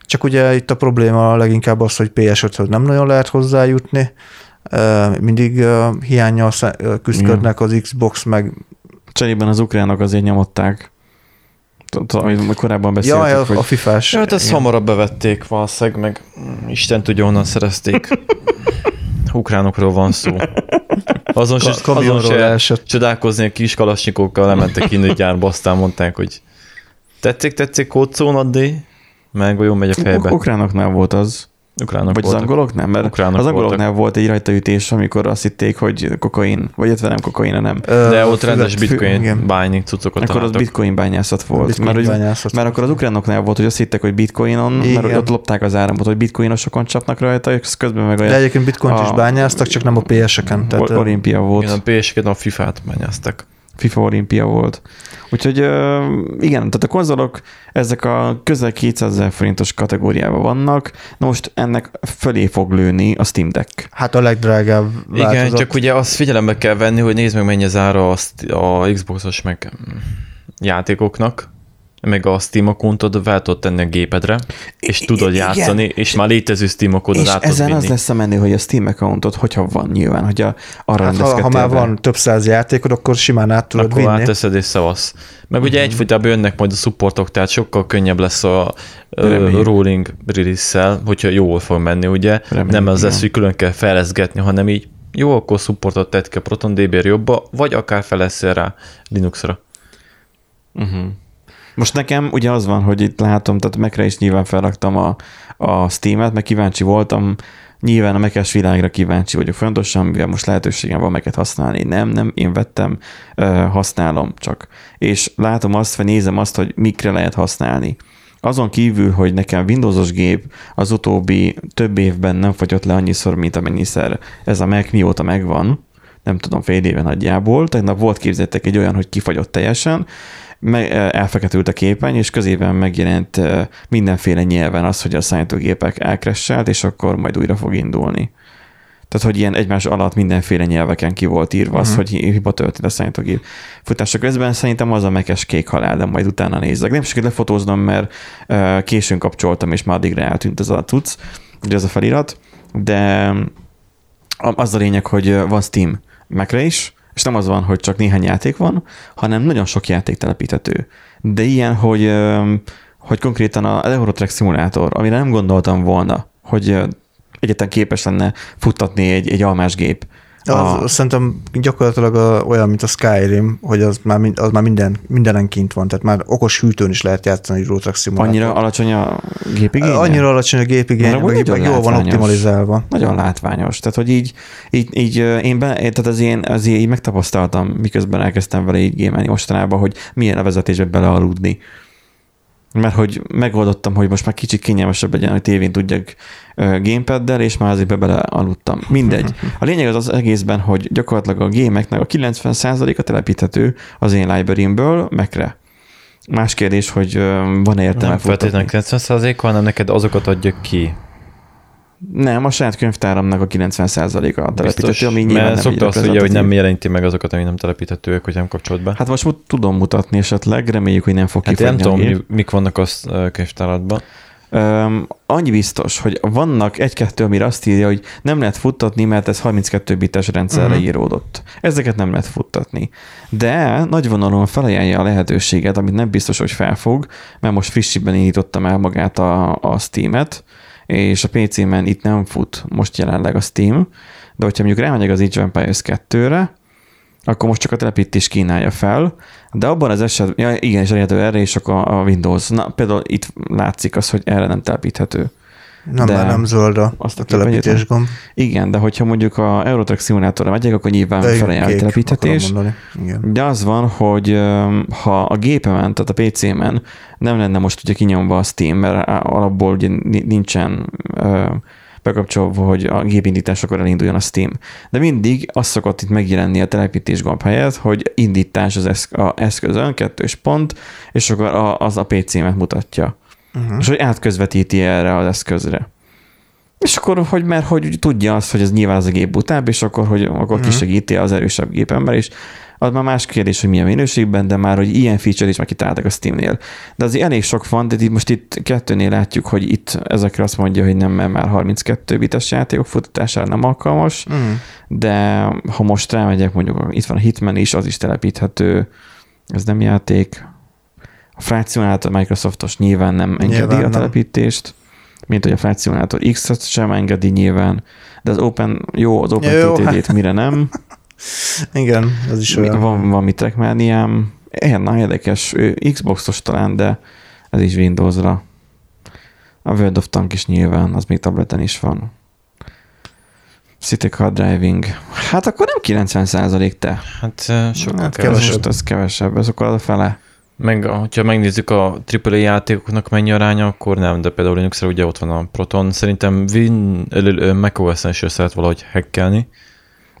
Csak ugye itt a probléma leginkább az, hogy PS5-höz nem nagyon lehet hozzájutni, mindig hiányjal küzdködnek az Xbox, meg Cserében az ukránok azért nyomották. Amit korábban beszéltük, Jaj, a, hogy a fifás. Ja, hát ezt igen. hamarabb bevették valószínűleg, meg Isten tudja, honnan szerezték. Ukránokról van szó. Azon se, azon se esett. csodálkozni, a kis kalasnyikokkal lementek a gyárba, aztán mondták, hogy tetszik, tetszik, kódszón addi, meg olyan megy a fejbe. uk- ukránoknál volt az. Ukránok Vagy az voltak. angoloknál? Mert Ukránok az angoloknál voltak. volt egy rajtaütés, amikor azt hitték, hogy kokain, vagy illetve nem kokain, nem. Ö, De ott rendes bitcoin bányik cuccokat Akkor az bitcoin bányászat volt. Bitcoin mert, bányászat. mert akkor az ukránoknál volt, hogy azt hittek, hogy bitcoinon, mert Igen. hogy ott lopták az áramot, hogy bitcoinosokon csapnak rajta, és közben meg De olyan egyébként bitcoint is a- bányáztak, csak nem a PS-eken. Tehát, olimpia volt. Igen, a PS-ket a FIFA-t bányáztak. FIFA olimpia volt. Úgyhogy igen, tehát a konzolok ezek a közel 200 ezer forintos kategóriában vannak, na most ennek fölé fog lőni a Steam Deck. hát a legdrágább Igen, változat. csak ugye azt figyelembe kell venni, hogy nézd meg mennyi az ára azt a Xboxos meg játékoknak, meg a Steam fel tudod tenni a gépedre, és I- tudod igen. játszani, és már létező Steam És át ezen vinni. az lesz a menő, hogy a Steam accountot, hogyha van nyilván, hogy a, arra Hát, ha, ha már be. van több száz játékod, akkor simán át tudod akkor vinni. áteszed és szavasz. Meg Mhm. ugye egyfolytában jönnek majd a supportok, tehát sokkal könnyebb lesz a Reméljük. rolling release hogyha jól fog menni, ugye. Reméljük, nem az lesz, hogy külön kell fejleszgetni, hanem így jó, akkor supportot tett ki a Proton DB-re jobba, vagy akár feleszel rá Linuxra. Uh-huh. Most nekem ugye az van, hogy itt látom, tehát Mac-re is nyilván felraktam a, a Steam-et, meg kíváncsi voltam, nyilván a mac világra kíváncsi vagyok fontosan, mivel most lehetőségem van mac használni. Nem, nem, én vettem, használom csak. És látom azt, vagy nézem azt, hogy mikre lehet használni. Azon kívül, hogy nekem Windowsos gép az utóbbi több évben nem fagyott le annyiszor, mint amennyiszer ez a Mac mióta megvan, nem tudom, fél éve nagyjából. Tegnap volt képzettek egy olyan, hogy kifagyott teljesen, elfeketült a képen, és közében megjelent mindenféle nyelven az, hogy a számítógépek elkresselt, és akkor majd újra fog indulni. Tehát, hogy ilyen egymás alatt mindenféle nyelveken ki volt írva az, hogy hi- hiba történt a számítógép futása közben. Szerintem az a mekes kék halál, de majd utána nézzek. Nem sikerült lefotóznom, mert későn kapcsoltam, és már addigra eltűnt ez a cucc, ugye ez a felirat, de az a lényeg, hogy van Steam mac is, és nem az van, hogy csak néhány játék van, hanem nagyon sok játék telepíthető. De ilyen, hogy, hogy konkrétan az Eurotrack szimulátor, amire nem gondoltam volna, hogy egyetlen képes lenne futtatni egy, egy almás gép. Az, A- szerintem gyakorlatilag a, olyan, mint a Skyrim, hogy az már, mind- az már minden, mindenen kint van, tehát már okos hűtőn is lehet játszani egy Road Simulator. Annyira alacsony a gépigénye? Annyira alacsony a gépigény, meg, meg jól van optimalizálva. Nagyon látványos. Tehát, hogy így, így, így én, be, tehát az én, az így megtapasztaltam, miközben elkezdtem vele így gémelni mostanában, hogy milyen a vezetésbe belealudni. Mert hogy megoldottam, hogy most már kicsit kényelmesebb legyen, hogy tévén tudjak gamepaddel, és már azért be belealudtam. Mindegy. A lényeg az az egészben, hogy gyakorlatilag a gémeknek a 90%-a telepíthető az én library-ből Mac-re. Más kérdés, hogy van-e értelme Nem feltétlenül 90% hanem neked azokat adja ki. Nem, a saját könyvtáramnak a 90%-a telepíthető, ami nyilván mert nem szokta azt ugye, hogy nem jelenti meg azokat, ami nem telepíthetőek, hogy nem kapcsolod be. Hát most tudom mutatni esetleg, reméljük, hogy nem fog Hát nem tudom, a mik vannak a ö, könyvtáradban. Öm, annyi biztos, hogy vannak egy-kettő, amire azt írja, hogy nem lehet futtatni, mert ez 32 bites rendszerre uh-huh. íródott. Ezeket nem lehet futtatni. De nagy vonalon felajánlja a lehetőséget, amit nem biztos, hogy felfog, mert most frissiben indítottam el magát a, a Steam-et, és a PC-men itt nem fut most jelenleg a Steam, de hogyha mondjuk rámegyek az Age of Empires 2-re, akkor most csak a telepítés kínálja fel, de abban az esetben, ja, igen, és elérhető erre, és akkor a Windows. Na, például itt látszik az, hogy erre nem telepíthető. Nem, De- nem zöld a, Azt a a telepítés gomb. Igen, de hogyha mondjuk a Eurotrack szimulátorra megyek, akkor nyilván felajánl a telepítetés. Igen. De az van, hogy ha a gépemen, tehát a PC-men nem lenne most ugye kinyomva a Steam, mert alapból ugye ni- nincsen bekapcsolva, hogy a gépindításakor elinduljon a Steam. De mindig az szokott itt megjelenni a telepítés gomb helyett, hogy indítás az eszk- a eszközön, kettős pont, és akkor a, az a PC-met mutatja. Uh-huh. És hogy átközvetíti erre az eszközre. És akkor, hogy mert hogy tudja azt, hogy ez nyilván az a gép butább, és akkor, hogy akkor Mhm. kisegíti az erősebb gépember is. Az már más kérdés, hogy milyen minőségben, de már, hogy ilyen feature is már kitaláltak a Steamnél. De azért elég sok van, de itt most itt kettőnél látjuk, hogy itt ezekre azt mondja, hogy nem, mert már 32 bites játékok futtatására nem alkalmas, Uh-huh. de ha most rámegyek, mondjuk itt van a Hitman is, az is telepíthető, ez nem játék. A frakcionátor Microsoftos nyilván nem engedi Nyilván a nem. telepítést, mint hogy a frakcionátor X-et sem engedi nyilván, de az Open, jó, az Open Jó, TTD-t mire nem. Igen, ez is olyan. Van valami Trackmaniám, ilyen nagyon érdekes, ő Xboxos talán, de ez is Windowsra. A World of Tank is nyilván, az még tableten is van. City Car Driving. Hát akkor nem 90 te. Hát sokkal Hát kevesebb. Ez kevesebb. az kevesebb, ez akkor az a fele. Meg ha megnézzük a AAA játékoknak mennyi aránya, akkor nem, de például Linuxra ugye ott van a Proton. Szerintem Win, macOS-en is össze lehet valahogy hackelni.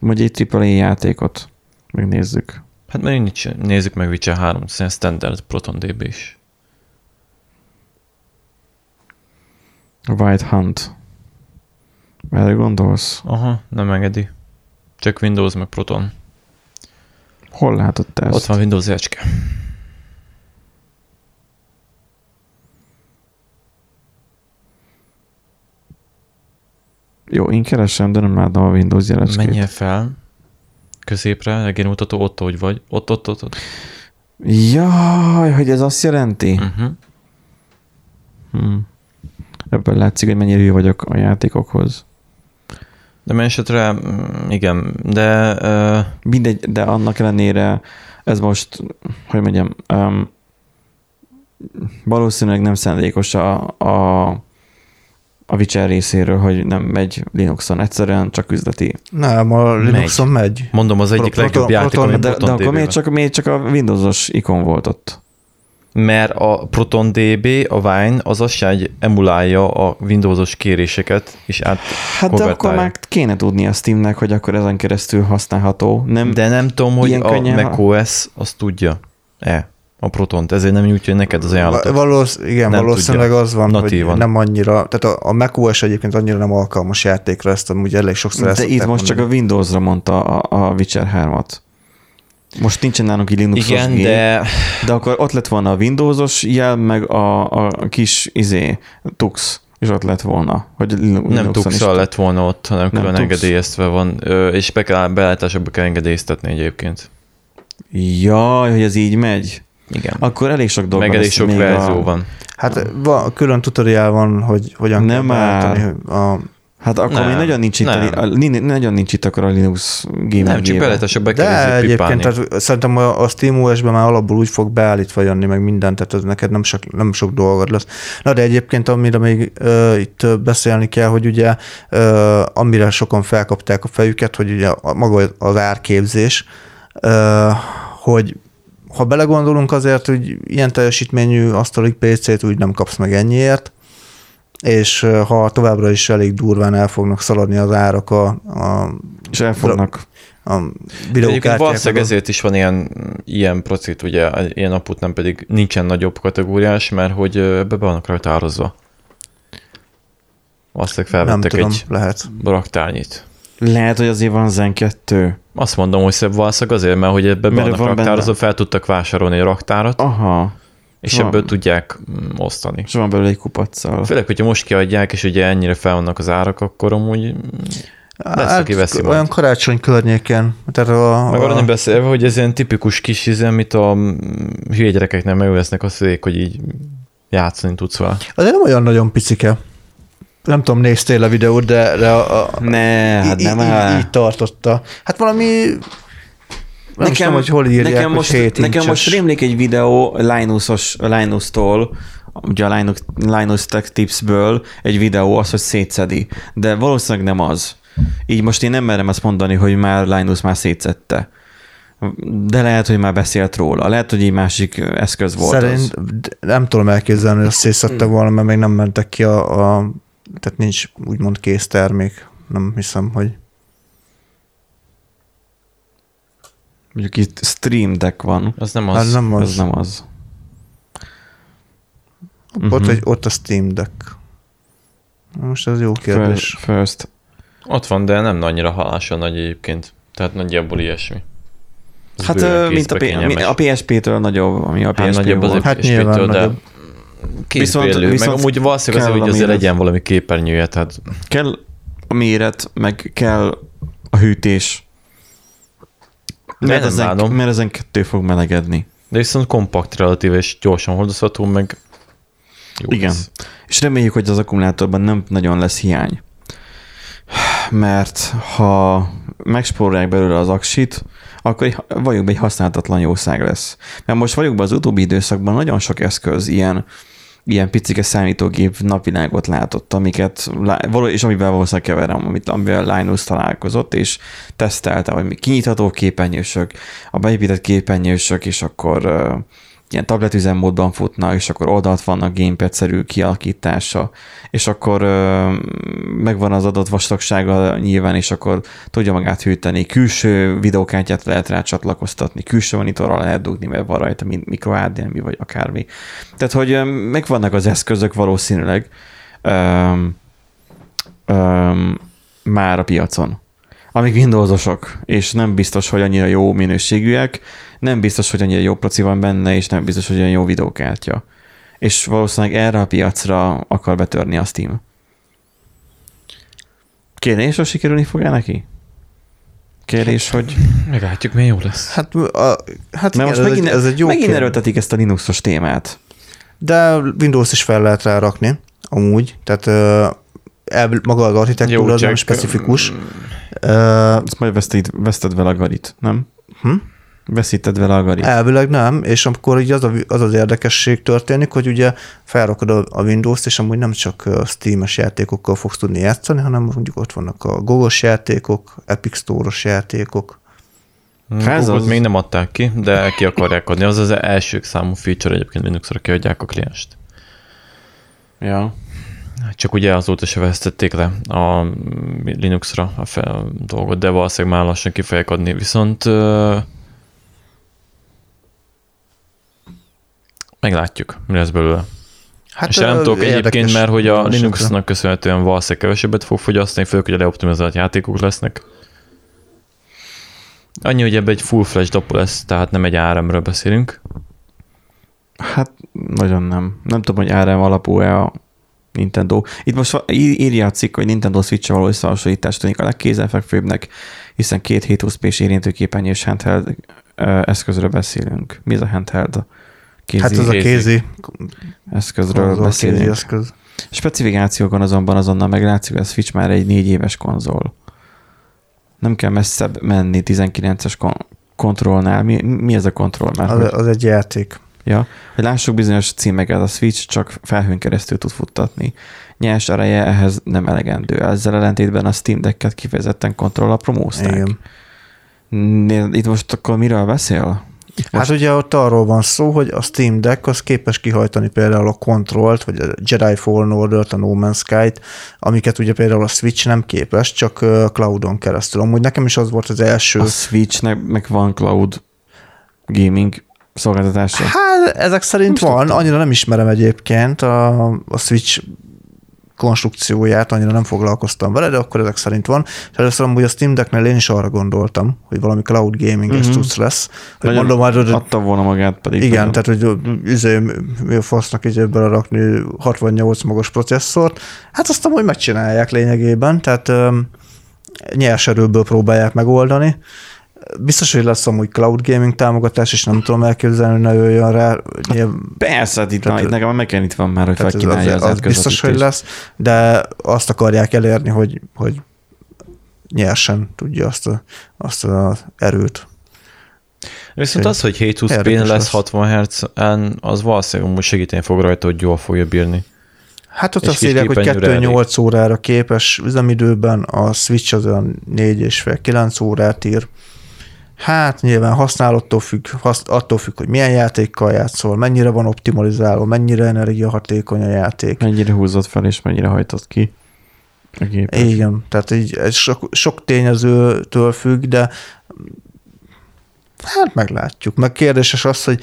Vagy egy AAA játékot. Megnézzük. Hát nincs, nézzük meg Witcher 3, ez ilyen standard Proton DB is. White Hunt. Erre gondolsz? Aha, nem engedi. Csak Windows meg Proton. Hol látod te ezt? Ott van Windows ecske. Jó, én keresem, de nem látom a Windows jelecskét. Menjél fel középre, regénymutató, ott, hogy vagy. Ott, ott, ott, ott. Jaj, hogy ez azt jelenti? Uh-huh. Hmm. Ebből látszik, hogy mennyire jó vagyok a játékokhoz. De minden esetre, mm, igen, de uh, Mindegy, de annak ellenére ez most, hogy mondjam, um, valószínűleg nem szándékos a, a, a Witcher részéről, hogy nem megy Linuxon. Egyszerűen csak üzleti. Nem, a Linuxon megy. mondom, az egyik Proton- legjobb játék, Proton- ami De, de akkor miért csak, miért csak a Windowsos ikon volt ott? Mert a Proton DB, a Wine, az azt se egy emulálja a Windowsos kéréseket, és át Hát de akkor már kéne tudni a Steamnek, hogy akkor ezen keresztül használható. Nem, De nem tudom, hogy Ilyen a könnyen, ha- macOS azt tudja-e a Protont, ezért nem nyújtja neked az ajánlatot. Valósz, igen, Nem valószínűleg tudja. az van, Natívan. hogy nem annyira, tehát a, a macOS egyébként annyira nem alkalmas játékra, ezt amúgy elég sokszor ezt de itt most csak a mondani. Windowsra mondta a, a Witcher 3-at. Most nincsen nálunk egy Linuxos Igen, gép, de de akkor ott lett volna a Windowsos jel, meg a, a kis izé, Tux, és ott lett volna, hogy Linu- nem Linuxon is. tuxal lett volna ott, hanem Nem külön tux. engedélyeztve van, és be kell, beállításokba kell engedélyeztetni egyébként. Jaj, hogy ez így megy. Igen. Akkor elég sok dolog Meg elég sok verzió a... van. Hát van, külön tutoriál van, hogy hogyan Nem kell már. a Hát akkor Nem, még nagyon nincs itt, nem. a, nagyon nincs itt akkor a Linux gamer Nem, csak beállításokba kell De egyébként tehát szerintem a, a SteamOS-ben már alapból úgy fog beállítva jönni, meg mindent, tehát ez neked nem sok, nem sok dolgod lesz. Na de egyébként, amire még ö, itt beszélni kell, hogy ugye ö, amire sokan felkapták a fejüket, hogy ugye a, maga az árképzés, ö, hogy ha belegondolunk azért, hogy ilyen teljesítményű asztali PC-t úgy nem kapsz meg ennyiért, és ha továbbra is elég durván el fognak szaladni az árak a, a, És elfognak. De a Egyébként videókártyákon. valószínűleg ezért is van ilyen, ilyen procit, ugye ilyen aput nem pedig nincsen nagyobb kategóriás, mert hogy be vannak rajta árazva. Valószínűleg Nem felvettek tudom, egy lehet. raktárnyit. Lehet, hogy azért van Zen 2. Azt mondom, hogy szebb valószínűleg azért, mert hogy ebbe be Mert vannak raktározva, fel tudtak vásárolni egy raktárat, Aha. és van. ebből tudják mm, osztani. És van belőle egy kupacsal. Főleg, hogyha most kiadják, és ugye ennyire fel vannak az árak, akkor amúgy mm, Lesz, aki veszi olyan majd. karácsony környéken. Tehát a, meg arra a, nem beszélve, hogy ez ilyen tipikus kis izé, amit a mm, hülye gyerekeknek megvesznek azt mondják, hogy így játszani tudsz vele. azért nem olyan nagyon picike. Nem tudom, néztél a videót, de, de a, a, Ne, hát í- nem í- áll. így tartotta. Hát valami nem is tudom, hogy hol írják, nekem hogy most, 7 nekem most rémlik egy videó Linusos, Linus-tól, ugye a Linus, Linus Tech Tipsből egy videó az, hogy szétszedi, de valószínűleg nem az. Így most én nem merem azt mondani, hogy már Linus már szétszedte. De lehet, hogy már beszélt róla. Lehet, hogy egy másik eszköz volt Szerint az. nem tudom elképzelni, hogy szétszedte volna, mert még nem mentek ki a, a tehát nincs úgymond kész termék. Nem hiszem, hogy Mondjuk itt Stream Deck van. Az nem az, az. az nem az. Az nem az. Ott, Mhm. egy, ott a Steam Deck. Most ez jó kérdés. First. Ott van, de nem annyira haláson nagy egyébként. Tehát nagyjából ilyesmi. Ez Hát mint a, P- a PSP-től nagyobb, ami a PSP Hát nagyobb volt. azért Hát hát nyilván de nagyobb. Kézbélő, Viszont- meg viszont amúgy valószínűleg azért, hogy azért legyen valami képernyője, tehát Kell a méret, meg kell a hűtés. Mert ezen, bánom. mert ezen kettő fog melegedni. de viszont kompakt relatív és gyorsan hordozható, meg jó Igen. lesz. És reméljük, hogy az akkumulátorban nem nagyon lesz hiány. Mert ha megspórolják belőle az aksit, akkor valljuk be, egy használhatatlan jószág lesz. Mert most valljuk be az utóbbi időszakban nagyon sok eszköz ilyen, ilyen picike számítógép napvilágot látott, amiket, és amivel valószínűleg keverem, amit, amivel Linus találkozott, és tesztelte, hogy kinyitható képernyősök, a beépített képernyősök, és akkor ilyen tabletüzemmódban futnak, és akkor oldalt vannak gamepad-szerű kialakítása, és akkor ö, megvan az adott vastagsága nyilván, és akkor tudja magát hűteni. Külső videókártyát lehet rá csatlakoztatni, külső monitorra lehet dugni, mert van rajta mi- micro HDMI vagy akármi. Tehát, hogy ö, megvannak az eszközök valószínűleg öm, öm, már a piacon amik Windowsosok, és nem biztos, hogy annyira jó minőségűek, nem biztos, hogy annyira jó proci van benne, és nem biztos, hogy olyan jó videókártya. És valószínűleg erre a piacra akar betörni a Steam. Kérdés, hogy sikerülni fog neki? Kérdés, hogy... Meglátjuk, milyen jó lesz. Hát, a, hát Mert igen, most ez, megint, egy, ez egy jó megint erőltetik ezt a Linuxos témát. De Windows is fel lehet rá rakni, amúgy. Tehát uh, el, maga az architektúra az nem specifikus. Uh, Ezt majd veszted, veszted vele a garit, nem? hm? Veszíted vele a garit. Elvileg nem, és akkor így az, a, az az érdekesség történik, hogy ugye felrakod a, a Windows-t, és amúgy nem csak Steam-es játékokkal fogsz tudni játszani, hanem mondjuk ott vannak a Google-os játékok, Epic Store-os játékok. Hát ez Google-t az- még nem adták ki, de ki akarják adni. Az az első számú feature egyébként Linuxra kiadják a klienst. Ja. Csak ugye azóta se vesztették le a Linuxra a, fel, a dolgot, de valószínűleg már lassan ki fogják adni. Viszont meglátjuk, mi lesz belőle. Hát, És nem tudok egyébként, mert hogy a Linuxnak köszönhetően valószínűleg kevesebbet fog fogyasztani, főleg, hogy a leoptimizált játékok lesznek. Annyi, hogy ebbe egy full-flash dapo lesz, tehát nem egy ARM-ről beszélünk. Hát nagyon nem. Nem tudom, hogy ARM alapú-e a Nintendo. Itt most írja a cikk, hogy Nintendo switch való összehasonlítás tűnik a legkézenfekvőbbnek, hiszen két 720p-s érintőképernyős handheld eszközről beszélünk. Mi ez a handheld? Kézi Hát az a kézi. eszközről az a kézi beszélünk. eszköz. Specifikációkon azonban azonnal meglátszik, hogy a Switch már egy négy éves konzol. Nem kell messzebb menni 19-es kon- kontrollnál. Mi, mi ez a kontroll már? hogy- Az, az egy játék. Ja, hogy lássuk bizonyos címeket, a Switch csak felhőn keresztül tud futtatni. Nyers ereje ehhez nem elegendő. Ezzel ellentétben a Steam Deck-et kifejezetten kontrollal promózták. Igen. Itt most akkor miről beszél? Itt Hát most, ugye ott arról van szó, hogy a Steam Deck az képes kihajtani például a Control-t, vagy a Jedi Fallen Order-t, a No Man's Sky-t, amiket ugye például a Switch nem képes, csak cloudon keresztül. Amúgy nekem is az volt az első. a Switchnek meg van cloud gaming szolgáltatása. Hát ezek szerint Nem van, tudtam. annyira nem ismerem egyébként a, a Switch konstrukcióját, annyira nem foglalkoztam vele, de akkor ezek szerint van. És először amúgy a Steam Decknél én is arra gondoltam, hogy valami cloud gaming Mhm. mm cucc lesz. Hogy Nagyon mondom már, hogy Adta volna magát pedig. igen, nagyon. tehát hogy izé, mi a fasznak így belerakni 68 magos processzort. Hát azt amúgy megcsinálják lényegében, tehát öm, nyers erőből próbálják megoldani. Biztos, hogy lesz amúgy cloud gaming támogatás, és nem tudom elképzelni, hogy ne jöjjön rá. Nyilván, Persze, hát itt, Tehát- na, itt nekem megint itt van már, hogy felkínálja az, az, az biztos, hogy lesz, de azt akarják elérni, hogy, hogy nyersen tudja azt, a, azt az erőt. Viszont az, hogy 720p Érdekes lesz lesz. 60 Hz-en, az valószínűleg amúgy segíteni fog rajta, hogy jól fogja bírni. Hát ott És azt írják, hogy képernyőre 2-8 órára képes üzemidőben, a Switch az olyan 4,5-9 órát ír. Hát nyilván használattól függ, hasz, attól függ, hogy milyen játékkal játszol, mennyire van optimalizálva, mennyire energiahatékony a játék. Mennyire húzott fel, és mennyire hajtott ki a gépet. Igen, tehát így ez sok, sok tényezőtől függ, de hát meglátjuk. Meg kérdéses az, hogy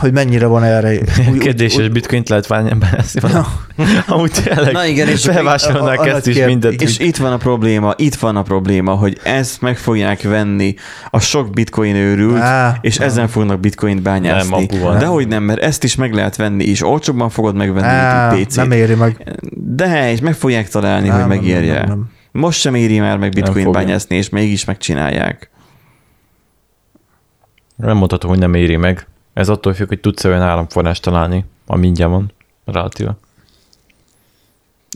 hogy mennyire van erre. Úgy- Kérdés, úgy- hogy bitcoint lehet bányazni valami. Amúgy tényleg Na igen, és felvásárolnák ezt is mindent. És itt van a probléma, itt van a probléma, hogy ezt meg fogják venni a sok bitcoin őrült, Á, és á. ezen fognak bitcoint bányászni. Nem, apuval. De hogy nem, mert ezt is meg lehet venni, és olcsóbban fogod megvenni, Á, mint egy PC-t. nem éri meg. De, és meg fogják találni, Nem, hogy nem, megérje. nem, nem. Most sem éri már meg bitcoin bányászni, és mégis megcsinálják. Nem mondhatom, hogy nem éri meg. Ez attól függ, hogy tudsz olyan áramforrást találni, ami ingyen van, relatíve.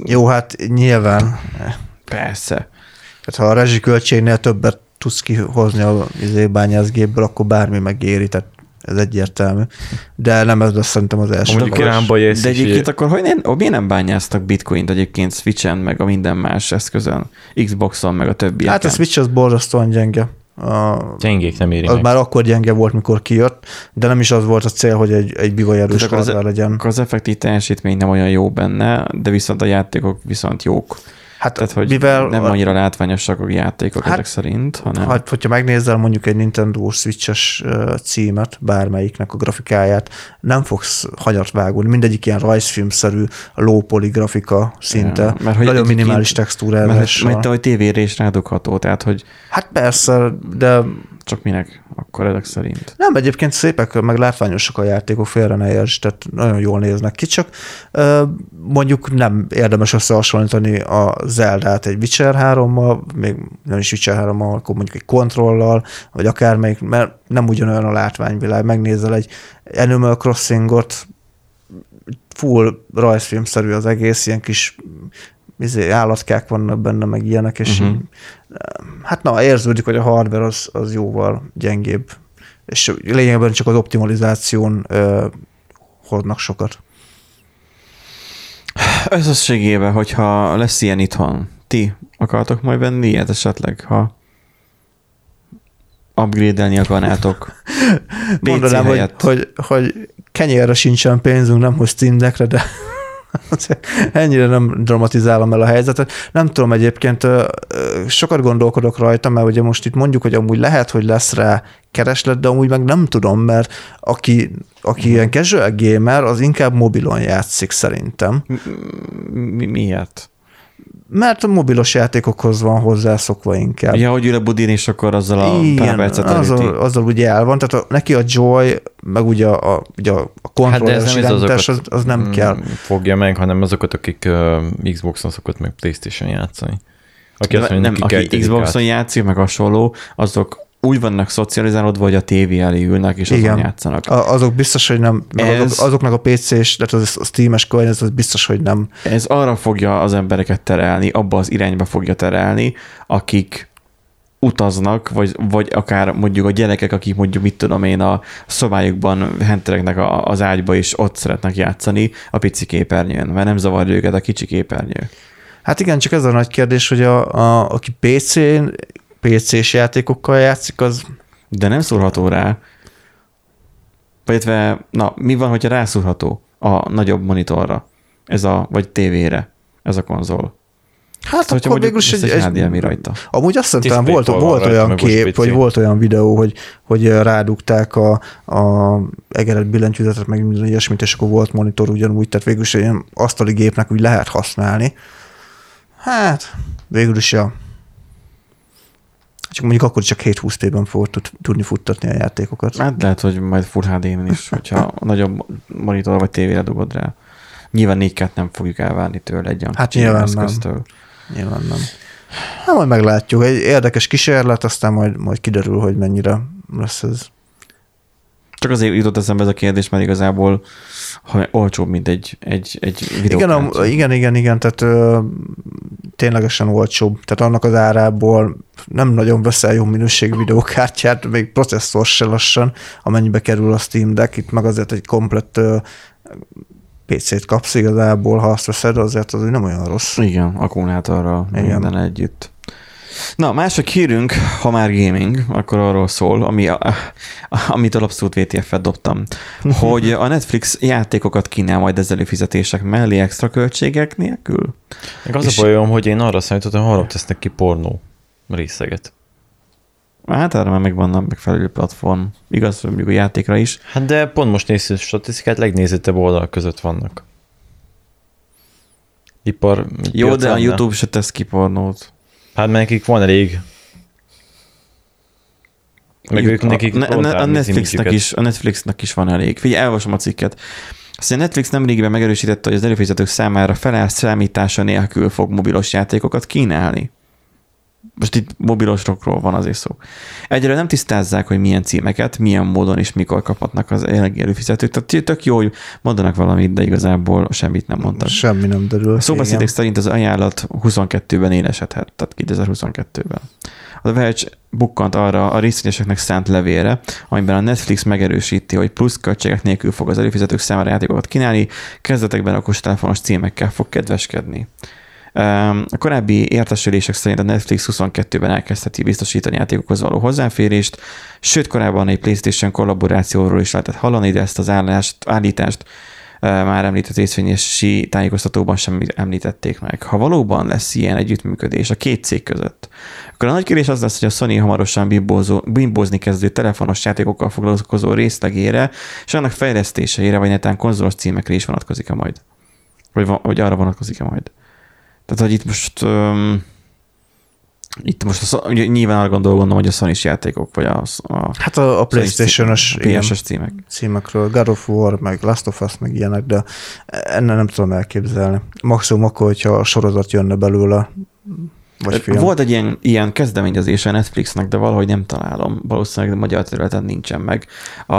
Jó, hát nyilván, Persze. tehát ha a rezsiköltségnél többet tudsz kihozni a izé, bányászgépből, akkor bármi megéri, tehát ez egyértelmű. De nem ez lesz szerintem az első. Mondjuk jössz, De egyébként akkor hogy nem, miért nem bányáztak bitcoint egyébként Switchen, meg a minden más eszközön, Xboxon, meg a többi. Hát a Switch az borzasztóan gyenge. A, Gyengék nem éri az meg. már akkor gyenge volt, mikor kijött, de nem is az volt a cél, hogy egy, egy bivaj erős akkor az- hardware legyen. Akkor az effektív teljesítmény nem olyan jó benne, de viszont a játékok viszont jók. Hát Tehát, hogy mivel nem annyira látványosak a játékok Hát- ezek szerint, hanem... Hát, hogyha megnézel mondjuk egy Nintendo Switch-es címet, bármelyiknek a grafikáját, nem fogsz hanyat vágódni. Mindegyik ilyen rajzfilmszerű, low poly grafika szinte, Ja, mert hogy nagyon minimális mert, textúrázással. mert a tévére is rádugható, tehát hogy Hát persze, de Csak minek? Akkor ezek szerint. Nem, egyébként szépek, meg látványosak a játékok, félre ne érts, tehát nagyon jól néznek ki, csak mondjuk nem érdemes összehasonlítani a Zeldát egy Witcher 3-mal, még nem is Witcher 3-mal, akkor mondjuk egy kontrollal, vagy akármelyik, mert nem ugyanolyan a látványvilág. Megnézel egy Animal Crossingot, full rajzfilmszerű az egész, ilyen kis izé, állatkák vannak benne, meg ilyenek, és uh-huh. hát na, érződik, hogy a hardware az, az jóval gyengébb, és lényegében csak az optimalizáción ö, hordnak sokat. Összességében, hogyha lesz ilyen itthon, ti akartok majd venni ilyet esetleg, ha upgrade-elni akarnátok Mondanám, hogy, hogy, hogy kenyérre sincsen pénzünk, nem hogy Steam de ennyire nem dramatizálom el a helyzetet. Nem tudom egyébként, sokat gondolkodok rajta, mert ugye most itt mondjuk, hogy amúgy lehet, hogy lesz rá kereslet, de amúgy meg nem tudom, mert aki, aki ilyen casual gamer, az inkább mobilon játszik szerintem. Mi, miért? Mert a mobilos játékokhoz van hozzászokva inkább. Ja, hogy ül a budin, és akkor azzal a pár percet azzal, azzal ugye el van, tehát a, neki a Joy, meg ugye a, ugye a kontrolleres hát irányítás, az, az nem mm, kell. fogja meg, hanem azokat, akik uh, Xboxon szokott meg Playstation játszani. Aki azt mondja, nem, aki Xboxon játszik, meg hasonló, azok úgy vannak szocializálódva, hogy a tévé elé ülnek, és azon Igen. játszanak. A, azok biztos, hogy nem, meg Ez- azok, azoknak a PC-s, tehát az, a Steam-es környezet, az biztos, hogy nem. Ez arra fogja az embereket terelni, abba az irányba fogja terelni, akik utaznak, vagy, vagy akár mondjuk a gyerekek, akik mondjuk, mit tudom én, a szobájukban henteregnek a- az ágyba, és ott szeretnek játszani a pici képernyőn, mert nem zavarja őket a kicsi képernyő. Hát igen, csak ez a nagy kérdés, hogy a, a, aki PC-n, PC-s játékokkal játszik, az De nem szólható rá. Vagy illetve, na, mi van, hogyha rászúrható a nagyobb monitorra, ez a, vagy tévére, ez a konzol? Hát Hogyha akkor végül is egy, egy HDMI rajta. Amúgy azt hiszem, volt, volt olyan kép, vagy volt olyan videó, hogy, hogy rádugták a, a egeret billentyűzetet, meg minden ilyesmit, és akkor volt monitor ugyanúgy, tehát végül is egy ilyen asztali gépnek úgy lehet használni. Hát, végül is ja. Csak mondjuk akkor csak 720p-ben fogod tud, tudni futtatni a játékokat. Hát lehet, hogy majd Full HD-n is, hogyha nagyobb monitor vagy tévére dugod rá. Nyilván 4 nem fogjuk elvárni tőle egy olyan Hát nyilván nem. eszköztől. Nyilván nem. Hát majd meglátjuk. Egy érdekes kísérlet, aztán majd, majd kiderül, hogy mennyire lesz ez. Csak azért jutott eszembe ez a kérdés, mert igazából ha olcsóbb, mint egy, egy, egy Igen, videókártya. a, igen, igen, igen, tehát ö, ténylegesen olcsóbb. Tehát annak az árából nem nagyon veszel jó minőségű videókártyát, még processzor se lassan, amennyibe kerül a Steam Deck, itt meg azért egy komplett ö, PC-t kapsz igazából, ha azt veszed, azért az nem olyan rossz. Igen, akkumulátorral Igen. minden együtt. Na, másik hírünk, ha már gaming, akkor arról szól, ami a, a, amitől abszolút VTF-et dobtam, hogy a Netflix játékokat kínál majd az előfizetések mellé extra költségek nélkül. Meg az És- a bajom, hogy én arra számítottam, hogy harap tesznek ki pornó részeget. Hát erre már megvan a megfelelő platform. Igaz, hogy mondjuk a játékra is. Hát de pont most nézsz statisztikát, legnézettebb oldal között vannak. Ipar. Jó, de a. YouTube se tesz ki pornót. Hát mert nekik van elég. Meg ők nekik ne, ne, a, Netflixnek is, a Netflixnek is van elég. Figyelj, elolvasom a cikket. Azt a Netflix nemrégiben megerősítette, hogy az előfizetők számára felállt számítása nélkül fog mobilos játékokat kínálni. Most itt mobilosokról van azért szó. Egyre nem tisztázzák, hogy milyen címeket, milyen módon és mikor kaphatnak az jelenlegi előfizetők. Tehát tök jó, hogy mondanak valamit, de igazából semmit nem mondtak. Semmi nem derül. A szóbeszédek szerint az ajánlat 22-ben élesedhet, tehát 2022-ben. A Verge bukkant arra a részvényeseknek szánt levélre, amiben a Netflix megerősíti, hogy plusz költségek nélkül fog az előfizetők számára játékokat kínálni, kezdetekben okostelefonos címekkel fog kedveskedni. A korábbi értesülések szerint a Netflix 22-ben elkezdheti biztosítani játékokhoz való hozzáférést, sőt korábban egy PlayStation kollaborációról is lehetett hallani, de ezt az állást, állítást uh, már említett részvényesi tájékoztatóban sem említették meg. Ha valóban lesz ilyen együttműködés a két cég között, akkor a nagy kérdés az lesz, hogy a Sony hamarosan bimbózó, bimbózni kezdő telefonos játékokkal foglalkozó részlegére, és annak fejlesztéseire, vagy netán konzolos címekre is vonatkozik-e majd? Vagy, va- vagy arra vonatkozik-e majd? Tehát, hogy itt most um, Itt most a, ugye nyilván arra gondol, gondolom, hogy a sony játékok, vagy a, a Hát a, a PlayStation-os PS-es címek. címekről, God of War, meg Last of Us, meg ilyenek, de ennek nem tudom elképzelni. Maximum akkor, hogyha a sorozat jönne belőle, vagy film. Volt egy ilyen, ilyen kezdeményezése Netflixnek, de valahogy nem találom. Valószínűleg a magyar területen nincsen meg. A,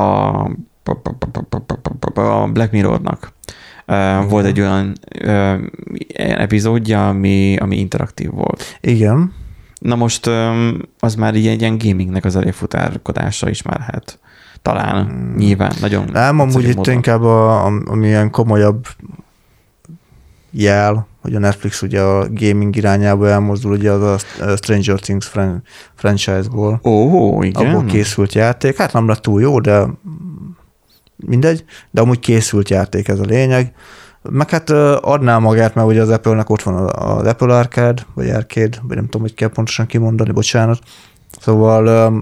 a, a Black Mirrornak uh, volt egy olyan epizódja, ami, ami interaktív volt. Igen. Na most az már ilyen, ilyen gamingnek az előfutárkodása is már lehet. Talán, hmm. nyilván, nagyon. Nem, amúgy itt módon. inkább a, a, ami ilyen komolyabb jel, hogy a Netflix ugye a gaming irányába elmozdul, ugye az a Stranger Things fran- franchise-ból. Ó, igen. Abból készült játék. Hát nem lett túl jó, de mindegy, de amúgy készült játék ez a lényeg. Meg hát adná magát, mert ugye az Apple-nek ott van az Apple Arcade, vagy Arcade, vagy nem tudom, hogy kell pontosan kimondani, bocsánat. Szóval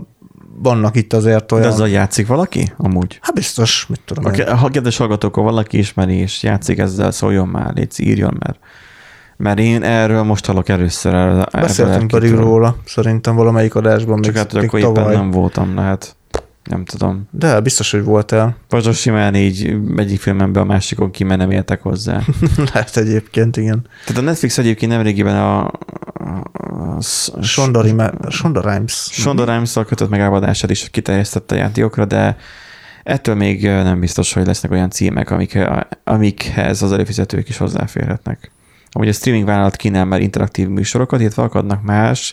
vannak itt azért olyan... De azzal játszik valaki amúgy? Hát biztos, mit tudom okay, Ha kedves hallgatók, ha valaki ismeri és játszik ezzel, szóljon már, légy írjon, mert, mert én erről most hallok először. Erről, Beszéltünk pedig róla, szerintem valamelyik adásban. Csak hát, akkor éppen nem voltam, lehet. Nem tudom. De biztos, hogy voltál. Vagy simán így egyik filmemben a másikon ki, mert nem értek hozzá. Lehet egyébként, igen. Tehát a Netflix egyébként nemrégiben a, a, a Shonda, Rime, Shonda Rhimes. Shonda Rhimes-szal kötött megállapodását is kiterjesztette a játékokra, de ettől még nem biztos, hogy lesznek olyan címek, amik, amikhez az előfizetők is hozzáférhetnek. Amúgy a streaming vállalat kínál már interaktív műsorokat, illetve akadnak más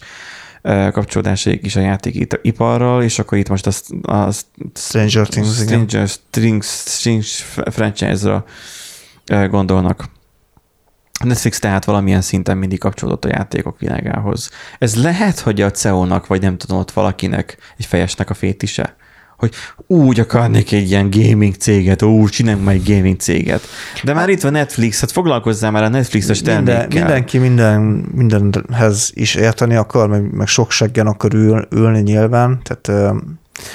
kapcsolódásaik is a játékiparral, és akkor itt most a, a Stranger Things, Stranger Things, Things franchise-ra gondolnak. Netflix tehát valamilyen szinten mindig kapcsolódott a játékok világához. Ez lehet, hogy a CEO-nak, vagy nem tudom, ott valakinek egy fejesnek a fétise hogy úgy akarnék egy ilyen gaming céget, úgy csináljunk majd egy gaming céget. De már itt van Netflix, hát foglalkozzál már a Netflixes termékkel. Minden, mindenki minden, mindenhez is érteni akar, meg, meg sok seggen akar ül, ülni nyilván, tehát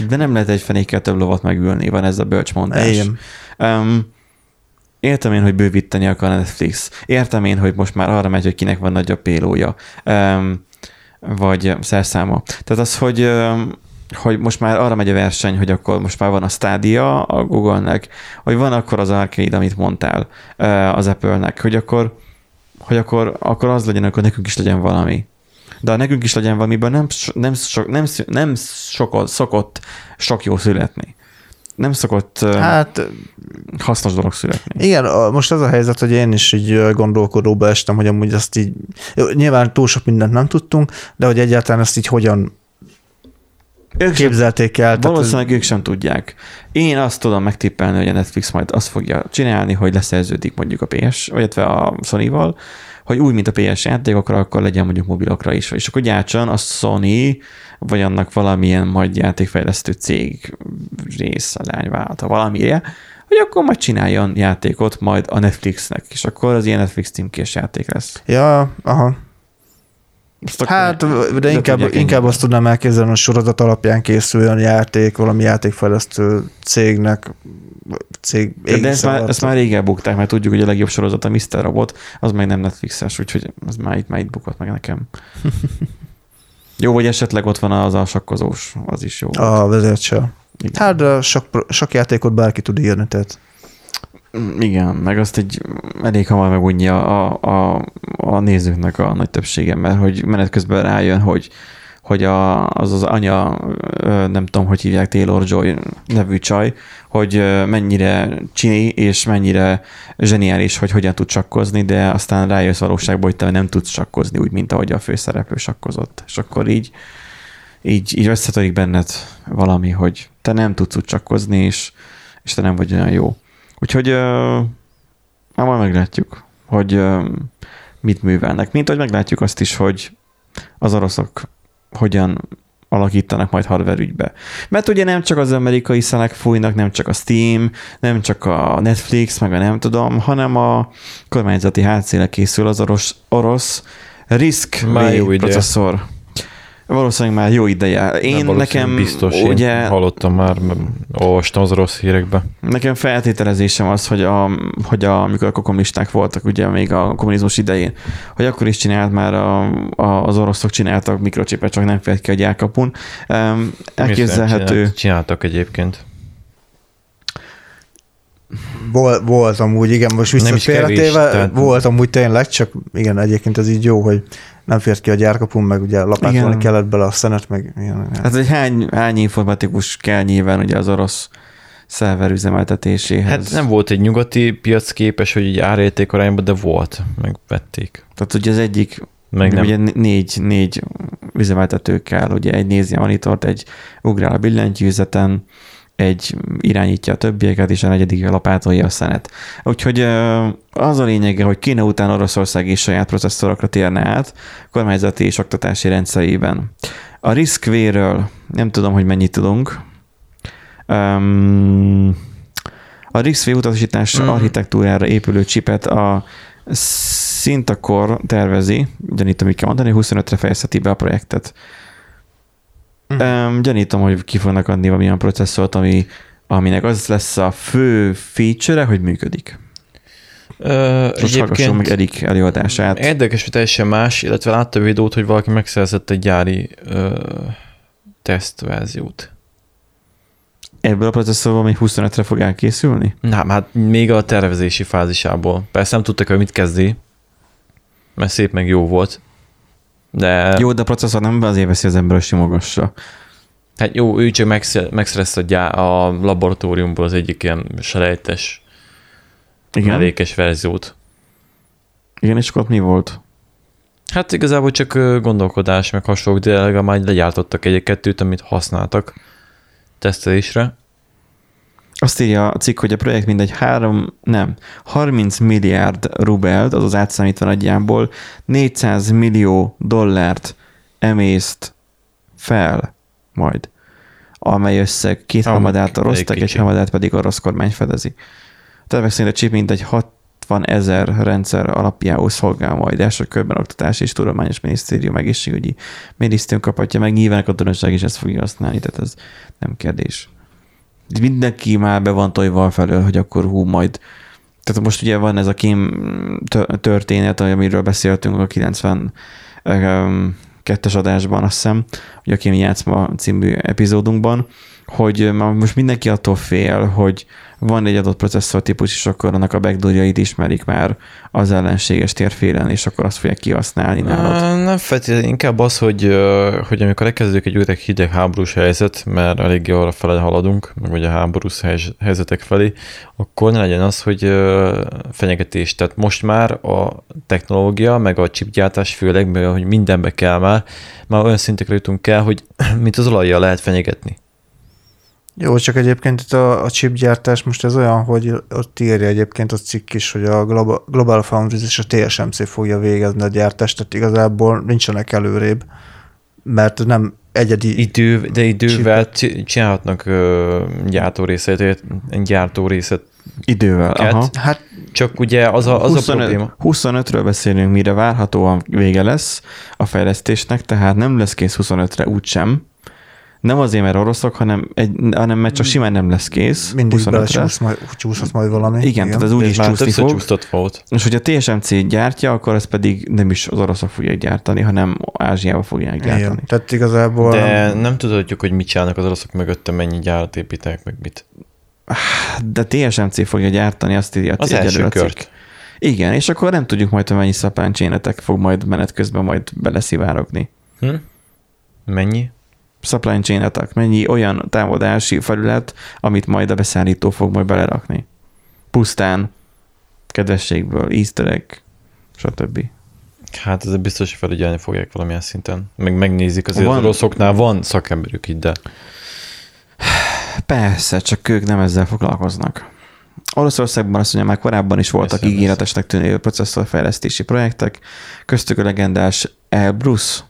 de nem lehet egy fenékkel több lovat megülni, van ez a bölcsmondás. Igen. Um, értem én, hogy bővíteni akar a Netflix. Értem én, hogy most már arra megy, hogy kinek van nagyobb pélója. Um, vagy szerszáma. Tehát az, hogy um, hogy most már arra megy a verseny, hogy akkor most már van a stádia a Google-nek, hogy van akkor az arcade, amit mondtál az Apple-nek, hogy akkor, hogy akkor, akkor az legyen, akkor nekünk is legyen valami. De ha nekünk is legyen valamiben nem, nem, sok, nem, nem sokot, szokott sok jó születni. Nem szokott hát, hasznos dolog születni. Igen, most az a helyzet, hogy én is így gondolkodóba estem, hogy amúgy azt így, nyilván túl sok mindent nem tudtunk, de hogy egyáltalán ezt így hogyan ők képzelték el. Valószínűleg ez... ők sem tudják. Én azt tudom megtippelni, hogy a Netflix majd azt fogja csinálni, hogy leszerződik mondjuk a PS, vagy a Sony-val, hogy úgy, mint a PS játékokra, akkor legyen mondjuk mobilokra is. És akkor gyártson a Sony, vagy annak valamilyen majd játékfejlesztő cég rész, a lányvállalata, valamire, hogy akkor majd csináljon játékot majd a Netflixnek, és akkor az ilyen Netflix címkés játék lesz. Ja, aha. Azt hát, de inkább, inkább azt tudnám elképzelni, hogy sorozat alapján készüljön játék, valami játékfejlesztő cégnek, cég De ezt már, ezt már rég elbukták, mert tudjuk, hogy a legjobb sorozat a Mr. Robot, az meg nem Netflixes, úgyhogy az már itt, már itt bukott meg nekem. jó, vagy esetleg ott van az a sakkozós, az is jó. A vezércsel. Hát de sok, sok játékot bárki tud írni, tehát. Igen, meg azt egy elég hamar megunja a, a, a nézőknek a nagy többsége, mert hogy menet közben rájön, hogy, hogy a, az az anya, nem tudom, hogy hívják Taylor Joy nevű csaj, hogy mennyire csini és mennyire zseniális, hogy hogyan tud sakkozni, de aztán rájössz valóságban, hogy te nem tudsz sakkozni úgy, mint ahogy a főszereplő sakkozott. És akkor így, így, így összetörik benned valami, hogy te nem tudsz úgy sakkozni, és, és te nem vagy olyan jó. Úgyhogy uh, már majd meglátjuk, hogy uh, mit művelnek. Mint hogy meglátjuk azt is, hogy az oroszok hogyan alakítanak majd hardware ügybe. Mert ugye nem csak az amerikai szelek fújnak, nem csak a Steam, nem csak a Netflix, meg a nem tudom, hanem a kormányzati hátszéle készül az orosz, orosz RISC processzor. Valószínűleg már jó ideje. Én Nem, nekem biztos, ugye, én hallottam már, olvastam az rossz hírekbe. nekem feltételezésem az, hogy, a, hogy a, amikor a kommunisták voltak ugye még a kommunizmus idején, hogy akkor is csinált már a, a, az oroszok csináltak mikrocsipet, csak nem fért ki a gyárkapun. Um, elképzelhető. Csinált- Csináltak egyébként. Volt, volt amúgy, igen, most Nem is kevés, visszafélretéve, tehát- volt amúgy tényleg, csak igen, egyébként ez így jó, hogy nem fért ki a gyárkapun, meg ugye lapátolni kellett bele a szenet, meg ilyen. Hát egy hány, hány informatikus kell nyilván ugye az orosz szerver üzemeltetéséhez. Hát nem volt egy nyugati piac képes, hogy így árérték arányban, de volt, megvették. Tehát ugye az egyik, Meg nem. ugye négy, négy üzemeltető kell, ugye egy nézi a monitort, egy ugrál a billentyűzeten, egy irányítja a többieket, és a negyedik lapátolja a szenet. Úgyhogy az a lényege, hogy Kína után Oroszország is saját processzorokra térne át kormányzati és oktatási rendszerében. A RISC-V-ről nem tudom, hogy mennyit tudunk. Um, a RISC-V utasítás Mhm. architektúrára épülő csipet a Syntacor tervezi, gyanítom, mit kell mondani, 25-re fejezheti be a projektet. Um, gyanítom, hogy ki fognak adni valamilyen processzort, ami, aminek az lesz a fő feature hogy működik. Ö, Most hallgassunk meg Erik előadását. Érdekes, hogy teljesen más, illetve látta a videót, hogy valaki megszerzett egy gyári ö, tesztverziót. Ebből a processzorból még 25-re fog elkészülni? Na, hát még a tervezési fázisából. Persze nem tudtak, hogy mit kezdi, mert szép meg jó volt. De Jó, de a processzor nem azért veszi az ember, hogy simogassa. hát jó, ő csak megsze- megszerezte a, gyá- a laboratóriumból az egyik ilyen selejtes, Igen? mellékes verziót. Igen, és akkor mi volt? Hát igazából csak gondolkodás, meg hasonlók, de legalább már legyártottak egy-kettőt, amit használtak tesztelésre. Azt írja a cikk, hogy a projekt mindegy három, nem, 30 milliárd rubelt, azaz átszámítva nagyjából 400 millió dollárt emészt fel majd, amely összeg két harmadát a rossz egy harmadát pedig a rossz kormány fedezi. A tervek szerint a chip mintegy 60 ezer rendszer alapjául szolgál majd. Első körben oktatási és tudományos minisztérium, egészségügyi minisztérium kaphatja meg, nyilván a katonaság is ezt fogja használni, tehát ez nem kérdés mindenki már be van tojva felől, hogy akkor hú, majd. Tehát most ugye van ez a kém tö- történet, amiről beszéltünk a 90 um, kettes adásban, azt hiszem, hogy a Kém játszma című epizódunkban, hogy ma most mindenki attól fél, hogy van egy adott processzor típus, és akkor annak a backdoorjait ismerik már az ellenséges térfélen, és akkor azt fogják kihasználni nálad. Nem feltétlenül, inkább az, hogy, hogy amikor elkezdődik egy öreg hidegháborús helyzet, mert eléggé arra fele haladunk, meg a háborús hely- helyzetek felé, akkor ne legyen az, hogy fenyegetés. Tehát most már a technológia, meg a chipgyártás főleg, mivel hogy mindenbe kell már, már olyan szintekre jutunk el, hogy mint az olajjal lehet fenyegetni. Jó, csak egyébként itt a, a chipgyártás most ez olyan, hogy ott írja egyébként a cikk is, hogy a Global, Global Foundries és a TSMC fogja végezni a gyártást, tehát igazából nincsenek előrébb, mert nem egyedi... Idő, de idővel ci- csinálhatnak gyártórészet, gyártórészet, Idővel. Ket. Aha. Hát csak ugye az a, az a probléma. 25-ről beszélünk, mire várhatóan vége lesz a fejlesztésnek, tehát nem lesz kész 25-re úgysem. Nem azért, mert oroszok, hanem, egy, hanem mert csak simán nem lesz kész mindig 25-re. belecsúsz majd, majd valami. Igen, tehát ez úgy Ez is már csúszni fog. volt. És hogyha TSMC gyártja, akkor ezt pedig nem is az oroszok fogják gyártani, hanem Ázsiába fogják gyártani. Igen, tehát igazából... De nem tudhatjuk, hogy mit csinálnak az oroszok mögötte, mennyi gyárat építenek, meg mit. De TSMC fogja gyártani, azt írja Az egyelőre első kört. Igen, és akkor nem tudjuk majd, hogy mennyi szapáncsénetek fog majd menet közben majd beleszivárogni. Hm? Mennyi? Supply chain attack, mennyi olyan támadási felület, amit majd a beszállító fog majd belerakni. Pusztán kedvességből, egg, stb. Hát ez biztos, hogy felügyelni fogják valamilyen szinten. Meg megnézik, azért Van- van... az oroszoknál van szakemberük itt, de Persze, csak ők nem ezzel foglalkoznak. Oroszországban azt mondja, már korábban is voltak Persze, ígéretesnek tűnő processzorfejlesztési projektek, köztük a legendás Elbrus,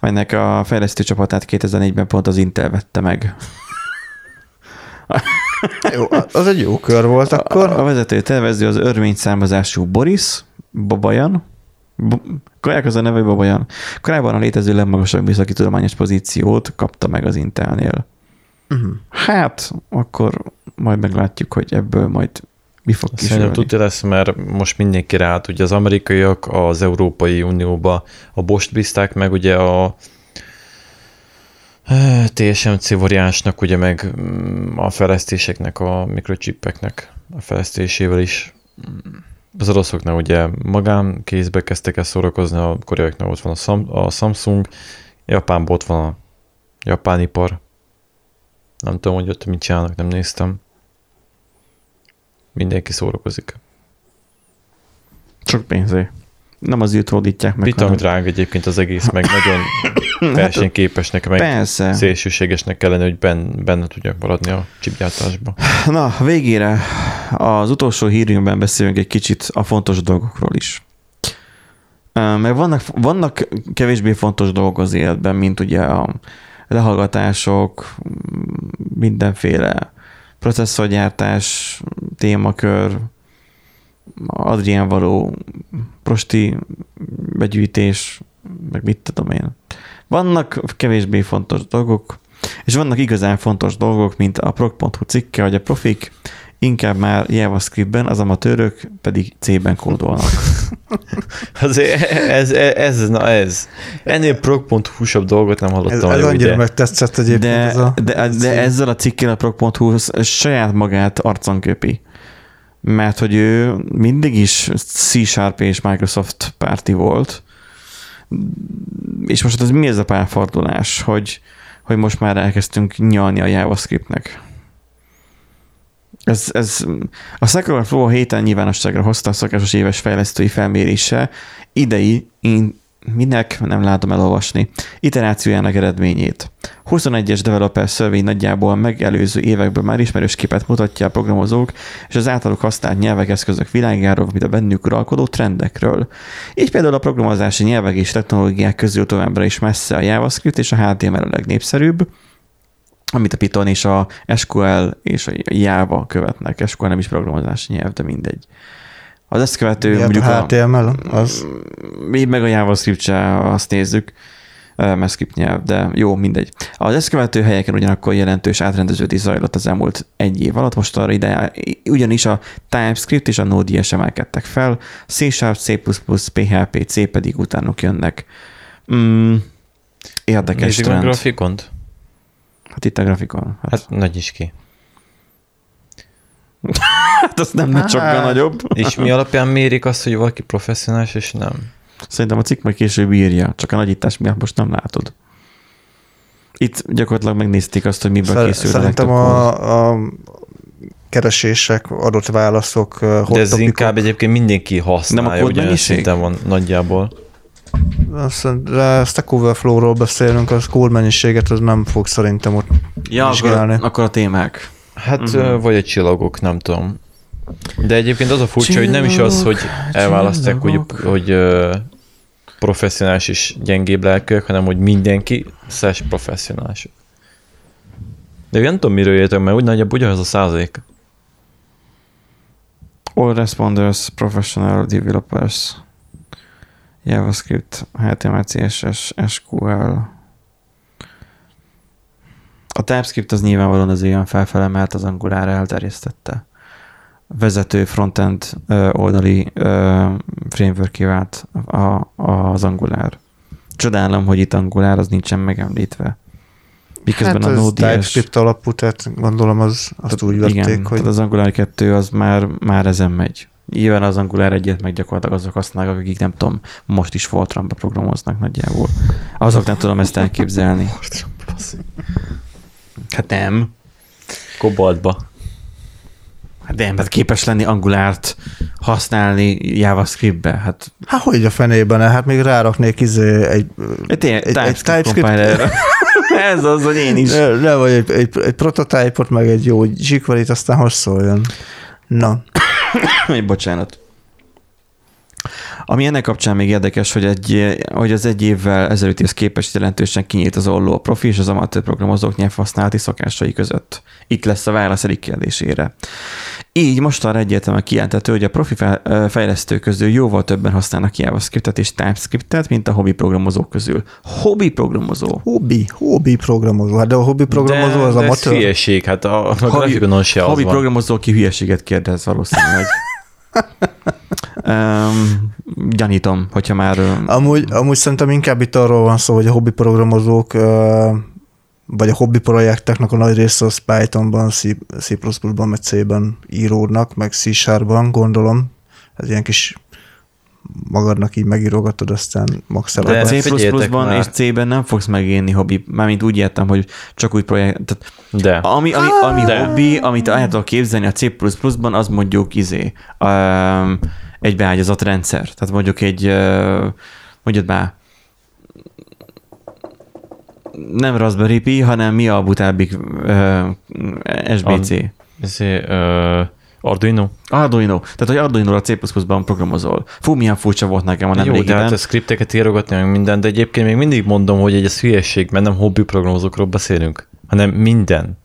amelynek a fejlesztő csapatát 2004-ben pont az Intel vette meg. Jó, az egy jó kör volt akkor. A, a vezető tervező az örmény származású Boris Babajan, Kaják az a neve Babajan. Korábban a létező legmagasabb műszaki tudományos pozíciót kapta meg az Intelnél. Uh-huh. Hát, akkor majd meglátjuk, hogy ebből majd mi fog Szerintem kisülni. tudja lesz, mert most mindenki ráállt. Ugye az amerikaiak az Európai Unióba a Bost bízták meg, ugye a eh, TSMC variánsnak, ugye meg mm, a fejlesztéseknek, a mikrochippeknek a fejlesztésével is. Az oroszoknál ugye magán kézbe kezdtek el szórakozni, a koreaiaknál ott van a, Sam- a Samsung, Japánban ott van a japán ipar. Nem tudom, hogy ott mit csinálnak, nem néztem. Mindenki szórakozik. Sok pénzé. Nem az űrt hódítják meg. Mit, amit drága egyébként az egész, meg nagyon versenyképesnek, meg Persze. szélsőségesnek kellene, hogy ben, benne tudjak maradni a chipgyártásban. Na, végére az utolsó hírünkben beszélünk egy kicsit a fontos dolgokról is. Mert vannak, vannak kevésbé fontos dolgok az életben, mint ugye a lehallgatások, mindenféle processzorgyártás, témakör, Adrián való prosti begyűjtés, meg mit tudom én. Vannak kevésbé fontos dolgok, és vannak igazán fontos dolgok, mint a prog.hu cikke, hogy a profik inkább már JavaScriptben, az amatőrök pedig C-ben kódolnak. Azért ez, ez, ez, na ez. Ennél prog.hu-sabb dolgot nem Ez, hallottam. ez hogy annyira ugye. megtetszett egyébként De, ez a... de, de ezzel a cikkel a prog.hu saját magát arcon köpi. Mert hogy ő mindig is C-Sharp és Microsoft párti volt, és most ez mi ez a párfordulás, hogy, hogy most már elkezdtünk nyalni a JavaScriptnek. Ez, ez, a Stack Overflow a héten nyilvánosságra hozta a szokásos éves fejlesztői felmérése idei, én minek nem látom elolvasni, iterációjának eredményét. 21-es developer survey nagyjából megelőző évekből már ismerős képet mutatja a programozók és az általuk használt nyelvek eszközök világáról, mint a bennük uralkodó trendekről. Így például a programozási nyelvek és technológiák közül továbbra is messze a JavaScript és a HTML a legnépszerűbb, amit a Python és a SQL és a Java követnek. SQL nem is programozási nyelv, de mindegy. Az ezt követő Miért mondjuk a a, HTML, az mi meg a JavaScript se azt nézzük, mert script nyelv, de jó, mindegy. Az ezt követő helyeken ugyanakkor jelentős átrendeződés zajlott az elmúlt egy év alatt, most arra ide, ugyanis a TypeScript és a Node.js emelkedtek fel, C Sharp, C++, PHP, C pedig utánuk jönnek. Mm, érdekes Nézzük meg a trend. grafikont? Hát itt a grafikon. Hát, Hát nagy is ki. hát az nem hát. sokkal nagyobb. És mi alapján mérik azt, hogy valaki professzionális, és nem? Szerintem a cikk majd később írja, csak a nagyítás miatt most nem látod. Itt gyakorlatilag megnézték azt, hogy miből Szer- készült Szerintem a, a keresések, adott válaszok, hot De ez topicok, inkább egyébként mindenki használja, Nem a kódmennyiség? szinten van nagyjából. Azt- De Stack Overflow-ról beszélünk, az kód mennyiséget az nem fog szerintem ott Ja, akkor, vizsgálni. akkor a témák. Hát uh-huh. vagy a csillagok, nem tudom. De egyébként az a furcsa, hogy nem is az, hogy elválasztják, hogy, csillagok. hogy uh, professzionális és gyengébb lelkűek, hanem hogy mindenki szes professzionális. De nem tudom, miről jöttek, mert úgy nagyjából ugyanaz a százalék. All responders, professional developers, JavaScript, HTML, CSS, SQL. A TypeScript az nyilvánvalóan az ilyen felfele, mert az Angular elterjesztette. Vezető frontend oldali framework vált az Angular. Csodálom, hogy itt Angular az nincsen megemlítve. Miközben hát a Node.js... TypeScript alapú, tehát gondolom az, azt úgy vették, Igen, hogy az Angular 2 az már, már ezen megy. Nyilván az Angular egyet meg gyakorlatilag azok használják, akik nem tudom, most is Fortran-ba programoznak nagyjából. Azok nem tudom ezt elképzelni. Hát nem. Kobaltba. Hát nem, hát képes lenni Angulárt használni JavaScriptbe. Hát Hát hogy a fenében, hát még ráraknék izé egy, egy, egy, egy TypeScript. Ez az, hogy én is. le, vagy egy, egy, egy prototípot, meg egy jó jQuery-t, aztán hogy szóljon. Na, Bocsánat. Ami ennek kapcsán még érdekes, hogy, egy, hogy az egy évvel ezelőttihez képest jelentősen kinyílt az olló a profi és az amatőr programozók nyelvhasználati szokásai között. Itt lesz a válasz egyik kérdésére. Így mostanra egyértelműen kijelentető, hogy a profi fejlesztők közül jóval többen használnak JavaScriptet és TypeScriptet, mint a hobbi programozók közül. Hobbi programozó. Hobbi, hobbi programozó. Hát de a hobbi programozó de, az de a ez hülyeség, hát a, a grafikonon se az Hobbi van. programozó, ki hülyeséget kérdez valószínűleg. um, gyanítom, hogyha már... Amúgy, amúgy szerintem inkább itt arról van szó, hogy a hobbi programozók vagy a hobbi projekteknek a nagy része az Pythonban, C, C++-ban, meg C-ben íródnak, meg C-Sharpban, gondolom. Ez ilyen kis magadnak így megírogatod, aztán max De C++-ban és C-ben nem fogsz megélni hobbi, mármint úgy értem, hogy csak úgy projekt, tehát De. ami, ami, ami De. hobbi, amit el tudok képzelni a C++-ban, az mondjuk izé, um, egy beágyazott rendszer. Tehát mondjuk egy, mondjad már, nem Raspberry Pi, hanem mi a butábbik uh, SBC. Ezé, uh, Arduino? Arduino. Tehát, hogy Arduino a C++-ban programozol. Fú, milyen furcsa volt nekem a Jó, de hát a skripteket írogatni, meg minden, de egyébként még mindig mondom, hogy egy ez hülyeség, mert nem hobbi programozókról beszélünk, hanem minden.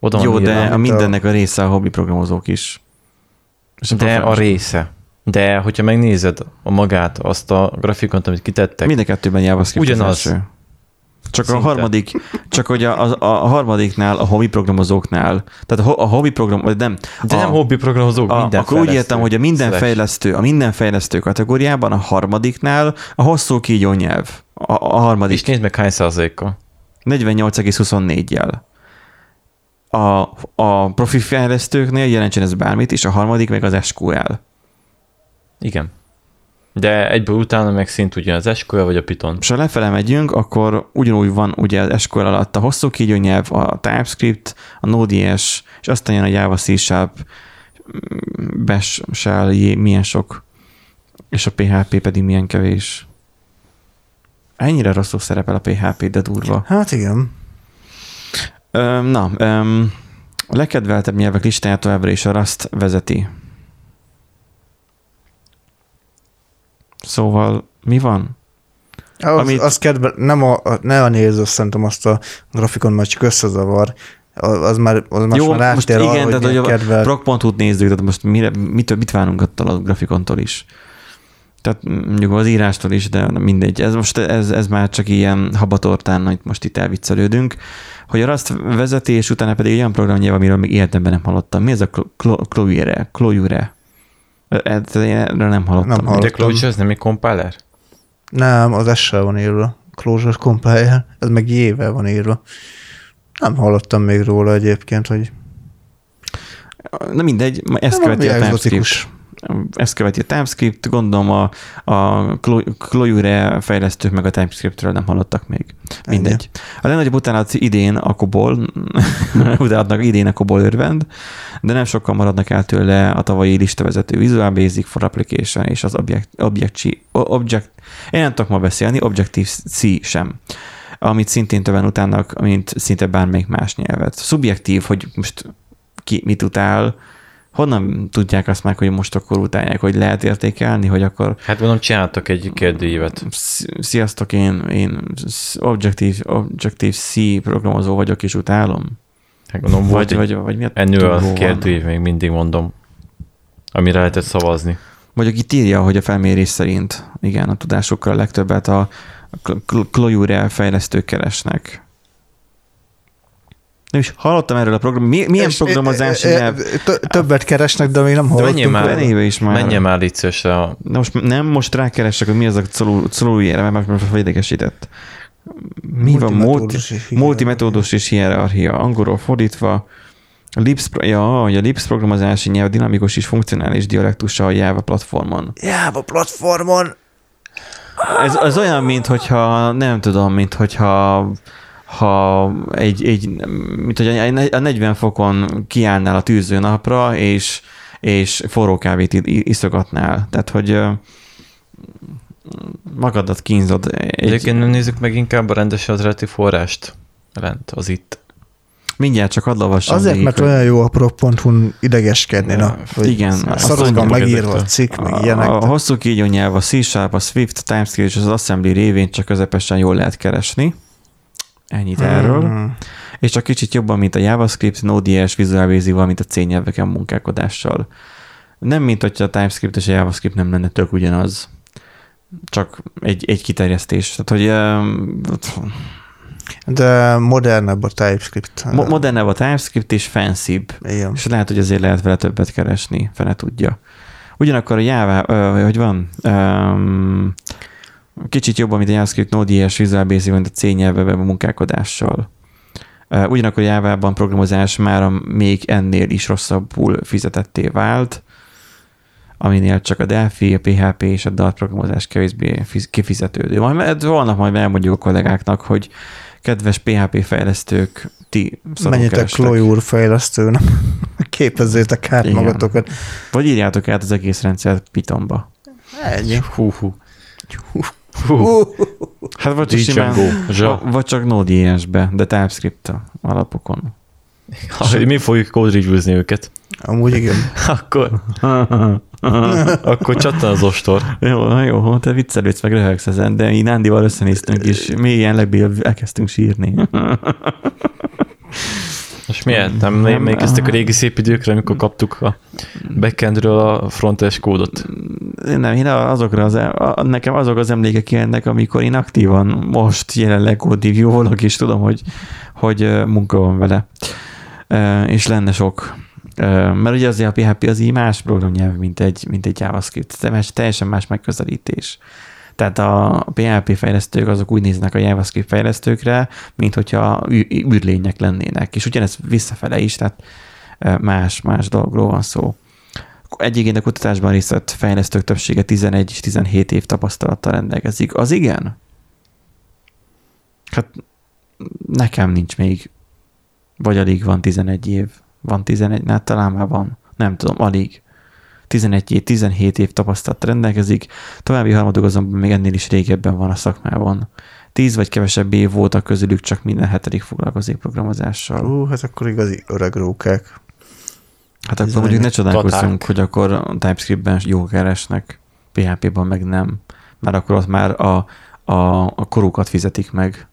Oda Jó, de a mindennek a része a hobbi programozók is. És de a része. De hogyha megnézed a magát, azt a grafikont, amit kitettek, Mind a kettőben JavaScript Ugyanaz. az. Csak Szinte. a harmadik, csak hogy a, a, a harmadiknál, a hobbi programozóknál, tehát a, a hobbi program, vagy nem, de a, nem hobbi programozók, a, minden akkor úgy értem, hogy a minden Slash. fejlesztő, a minden fejlesztő kategóriában a harmadiknál a hosszú kígyó nyelv. A, a harmadik. És nézd meg hány százalékkal. 48,24-jel. A, a profi fejlesztőknél jelentsen ez bármit, és a harmadik meg az SQL. Igen. De egyből utána meg szint ugye az SQL vagy a Python. És ha lefele megyünk, akkor ugyanúgy van ugye az SQL alatt a hosszú kígyó nyelv, a TypeScript, a Node.js, és aztán jön a Java C Sharp, mm, Bash, Shell, milyen sok, és a PHP pedig milyen kevés. Ennyire rosszul szerepel a PHP, de durva. Hát igen. Na, a legkedveltebb nyelvek listáját továbbra is a Rust vezeti. Szóval mi van? Az, Amit- az kedve, nem a, ne a néző, szerintem azt a grafikon majd csak összezavar. Az már, az már Jó, már most igen, arra, hogy tehát hogy a proc.hu-t nézzük, tehát most mire, mit, mit várunk attól a grafikontól is. Tehát mondjuk az írástól is, de mindegy. Ez most ez, ez már csak ilyen habatortán, hogy most itt elviccelődünk. Hogy a Rust vezeti, és utána pedig egy olyan programnyelv, amiről még életemben nem hallottam. Mi ez a Clojure? Clojure? Erről nem hallottam. Nem De hallottam. Clojure az nem egy compiler? Nem, az S-sel van írva. Closure Compiler. Ez meg J-vel van írva. Nem hallottam még róla egyébként, hogy Na mindegy, ezt követi a TypeScript. Ezt követi a TypeScript, gondolom a, a Clo- Clojure fejlesztők meg a TypeScriptről nem hallottak még. Mindegy. A legnagyobb utálat idén a Kobol, utálatnak idén a Kobol örvend, de nem sokkal maradnak el tőle a tavalyi listavezető Visual Basic for Application és az Object, Object, Object én nem tudok ma beszélni, Objective-C sem amit szintén többen utálnak, mint szinte bármelyik más nyelvet. Szubjektív, hogy most ki mit utál, honnan tudják azt meg, hogy most akkor utálják, hogy lehet értékelni, hogy akkor Hát mondom, csináltak egy kérdőívet. sz- sziasztok, én, én Objective, Objective C programozó vagyok, és utálom. Hát gondolom, Vagy, vagy, vagy ennél túló a kérdőív, még mindig mondom, amire lehetett szavazni. Mondjuk itt írja, hogy a felmérés szerint, igen, a tudásokkal a legtöbbet a Cl- Clojure fejlesztők keresnek. Nem is hallottam erről a program. Mi, milyen És- programozási e- e- nyelv? tö- Többet keresnek, de még nem menjél hallottunk. már. róla. Zenébe is már. Menjen már itt szívesen a... De most nem, most rákeresek, hogy mi az a Clojure, mert most idegesített. Mi van? Multi, Multimetódus és hierarchia. Angolról fordítva. A Lips, ja, a Lips programozási nyelv dinamikus és funkcionális dialektusa a Java platformon. Java platformon. Ez, ez olyan, mint hogyha, nem tudom, mint hogyha ha egy, egy mint hogy a 40 fokon kiállnál a tűző napra, és, és forró kávét iszogatnál. Tehát, hogy magadat kínzod. Egy, Egyébként nem nézzük meg inkább a rendes eredeti forrást lent, az itt. Mindjárt csak hadd olvassam Azért, mert hogy- olyan jó a prop.hu idegeskedni, na. Igen, mondjuk megírva a cikk, meg A, ilyenek. a hosszú kígyó nyelv, a C-Sharp, a Swift, a TypeScript és az Assembly révén csak közepesen jól lehet keresni. Ennyit erről. Mm. És csak kicsit jobban, mint a JavaScript, Node.js, Visual Basic, valamint a C nyelveken munkálkodással. Nem, mint hogyha a TypeScript és a JavaScript nem lenne tök ugyanaz. Csak egy, egy kiterjesztés. Tehát, hogy De modernebb a TypeScript. mo- modernebb a TypeScript és fancybb. Igen. És lehet, hogy azért lehet vele többet keresni, fele tudja. Ugyanakkor a Java, ö, hogy van, um, kicsit jobban, mint a JavaScript, Node.js, Visual Basic, mint a C nyelveben munkálkodással. Ugyanakkor a Java-ban programozás már még ennél is rosszabbul fizetetté vált, aminél csak a Delphi, a PHP és a Dart programozás kevésbé fiz- kifizetődő. Majd holnap majd elmondjuk a kollégáknak, hogy kedves PHP fejlesztők, ti Menjetek. Chloe úr fejlesztőnek. Képezzétek át Igen. magatokat. Vagy írjátok át az egész rendszert Pythonba. Ennyi. Hú, hú. Hú. Hát vagy csak, simán, vagy csak Node.js-be, de TypeScript alapokon. Ha, mi fogjuk review-zni őket. Amúgy igen. Akkor, akkor csattan az ostor. jó, jó, te viccelődsz, meg röhögsz ezen, de mi Nándival összenéztünk, és mélyen legbél elkezdtünk sírni. Most miért? Nem, Nem. emlékeztek a régi szép időkre, amikor kaptuk a backendről a frontes kódot? Én nem, én azokra az, a, nekem azok az emlékek jönnek, amikor én aktívan most jelenleg volok, és tudom, hogy, hogy munka van vele. És lenne sok. Mert ugye azért a PHP az így más programnyelv, mint egy, mint egy JavaScript. Teljesen más megközelítés. Tehát a PHP fejlesztők azok úgy néznek a JavaScript fejlesztőkre, mint hogyha űrlények lennének. És ugyanez visszafele is, tehát más, más dolgról van szó. Egyébként a kutatásban részt vett fejlesztők többsége 11 és 17 év tapasztalattal rendelkezik. Az igen? Hát nekem nincs még. Vagy alig van 11 év. Van 11, hát talán már van. Nem tudom, alig. 11 év, 17 év tapasztalattal rendelkezik, további harmadok azonban még ennél is régebben van a szakmában. 10 vagy kevesebb év voltak közülük csak minden hetedik foglalkozik programozással. Hú, hát akkor igazi öreg rókák. Hát akkor mondjuk ne csodálkozzunk, hogy akkor a TypeScript-ben jó keresnek, PHP-ban meg nem, mert akkor ott már a, a, a korukat fizetik meg.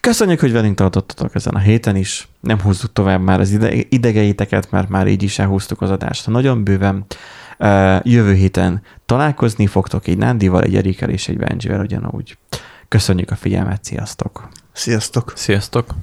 Köszönjük, hogy velünk tartottatok ezen a héten is. Nem húzzuk tovább már az ide, idegeiteket, mert már így is elhúztuk az adást nagyon bőven. Ö, Jövő héten találkozni fogtok egy Nándival, egy Erikkel és egy Benjivel ugyanúgy. Köszönjük a figyelmet, sziasztok! Sziasztok! Sziasztok!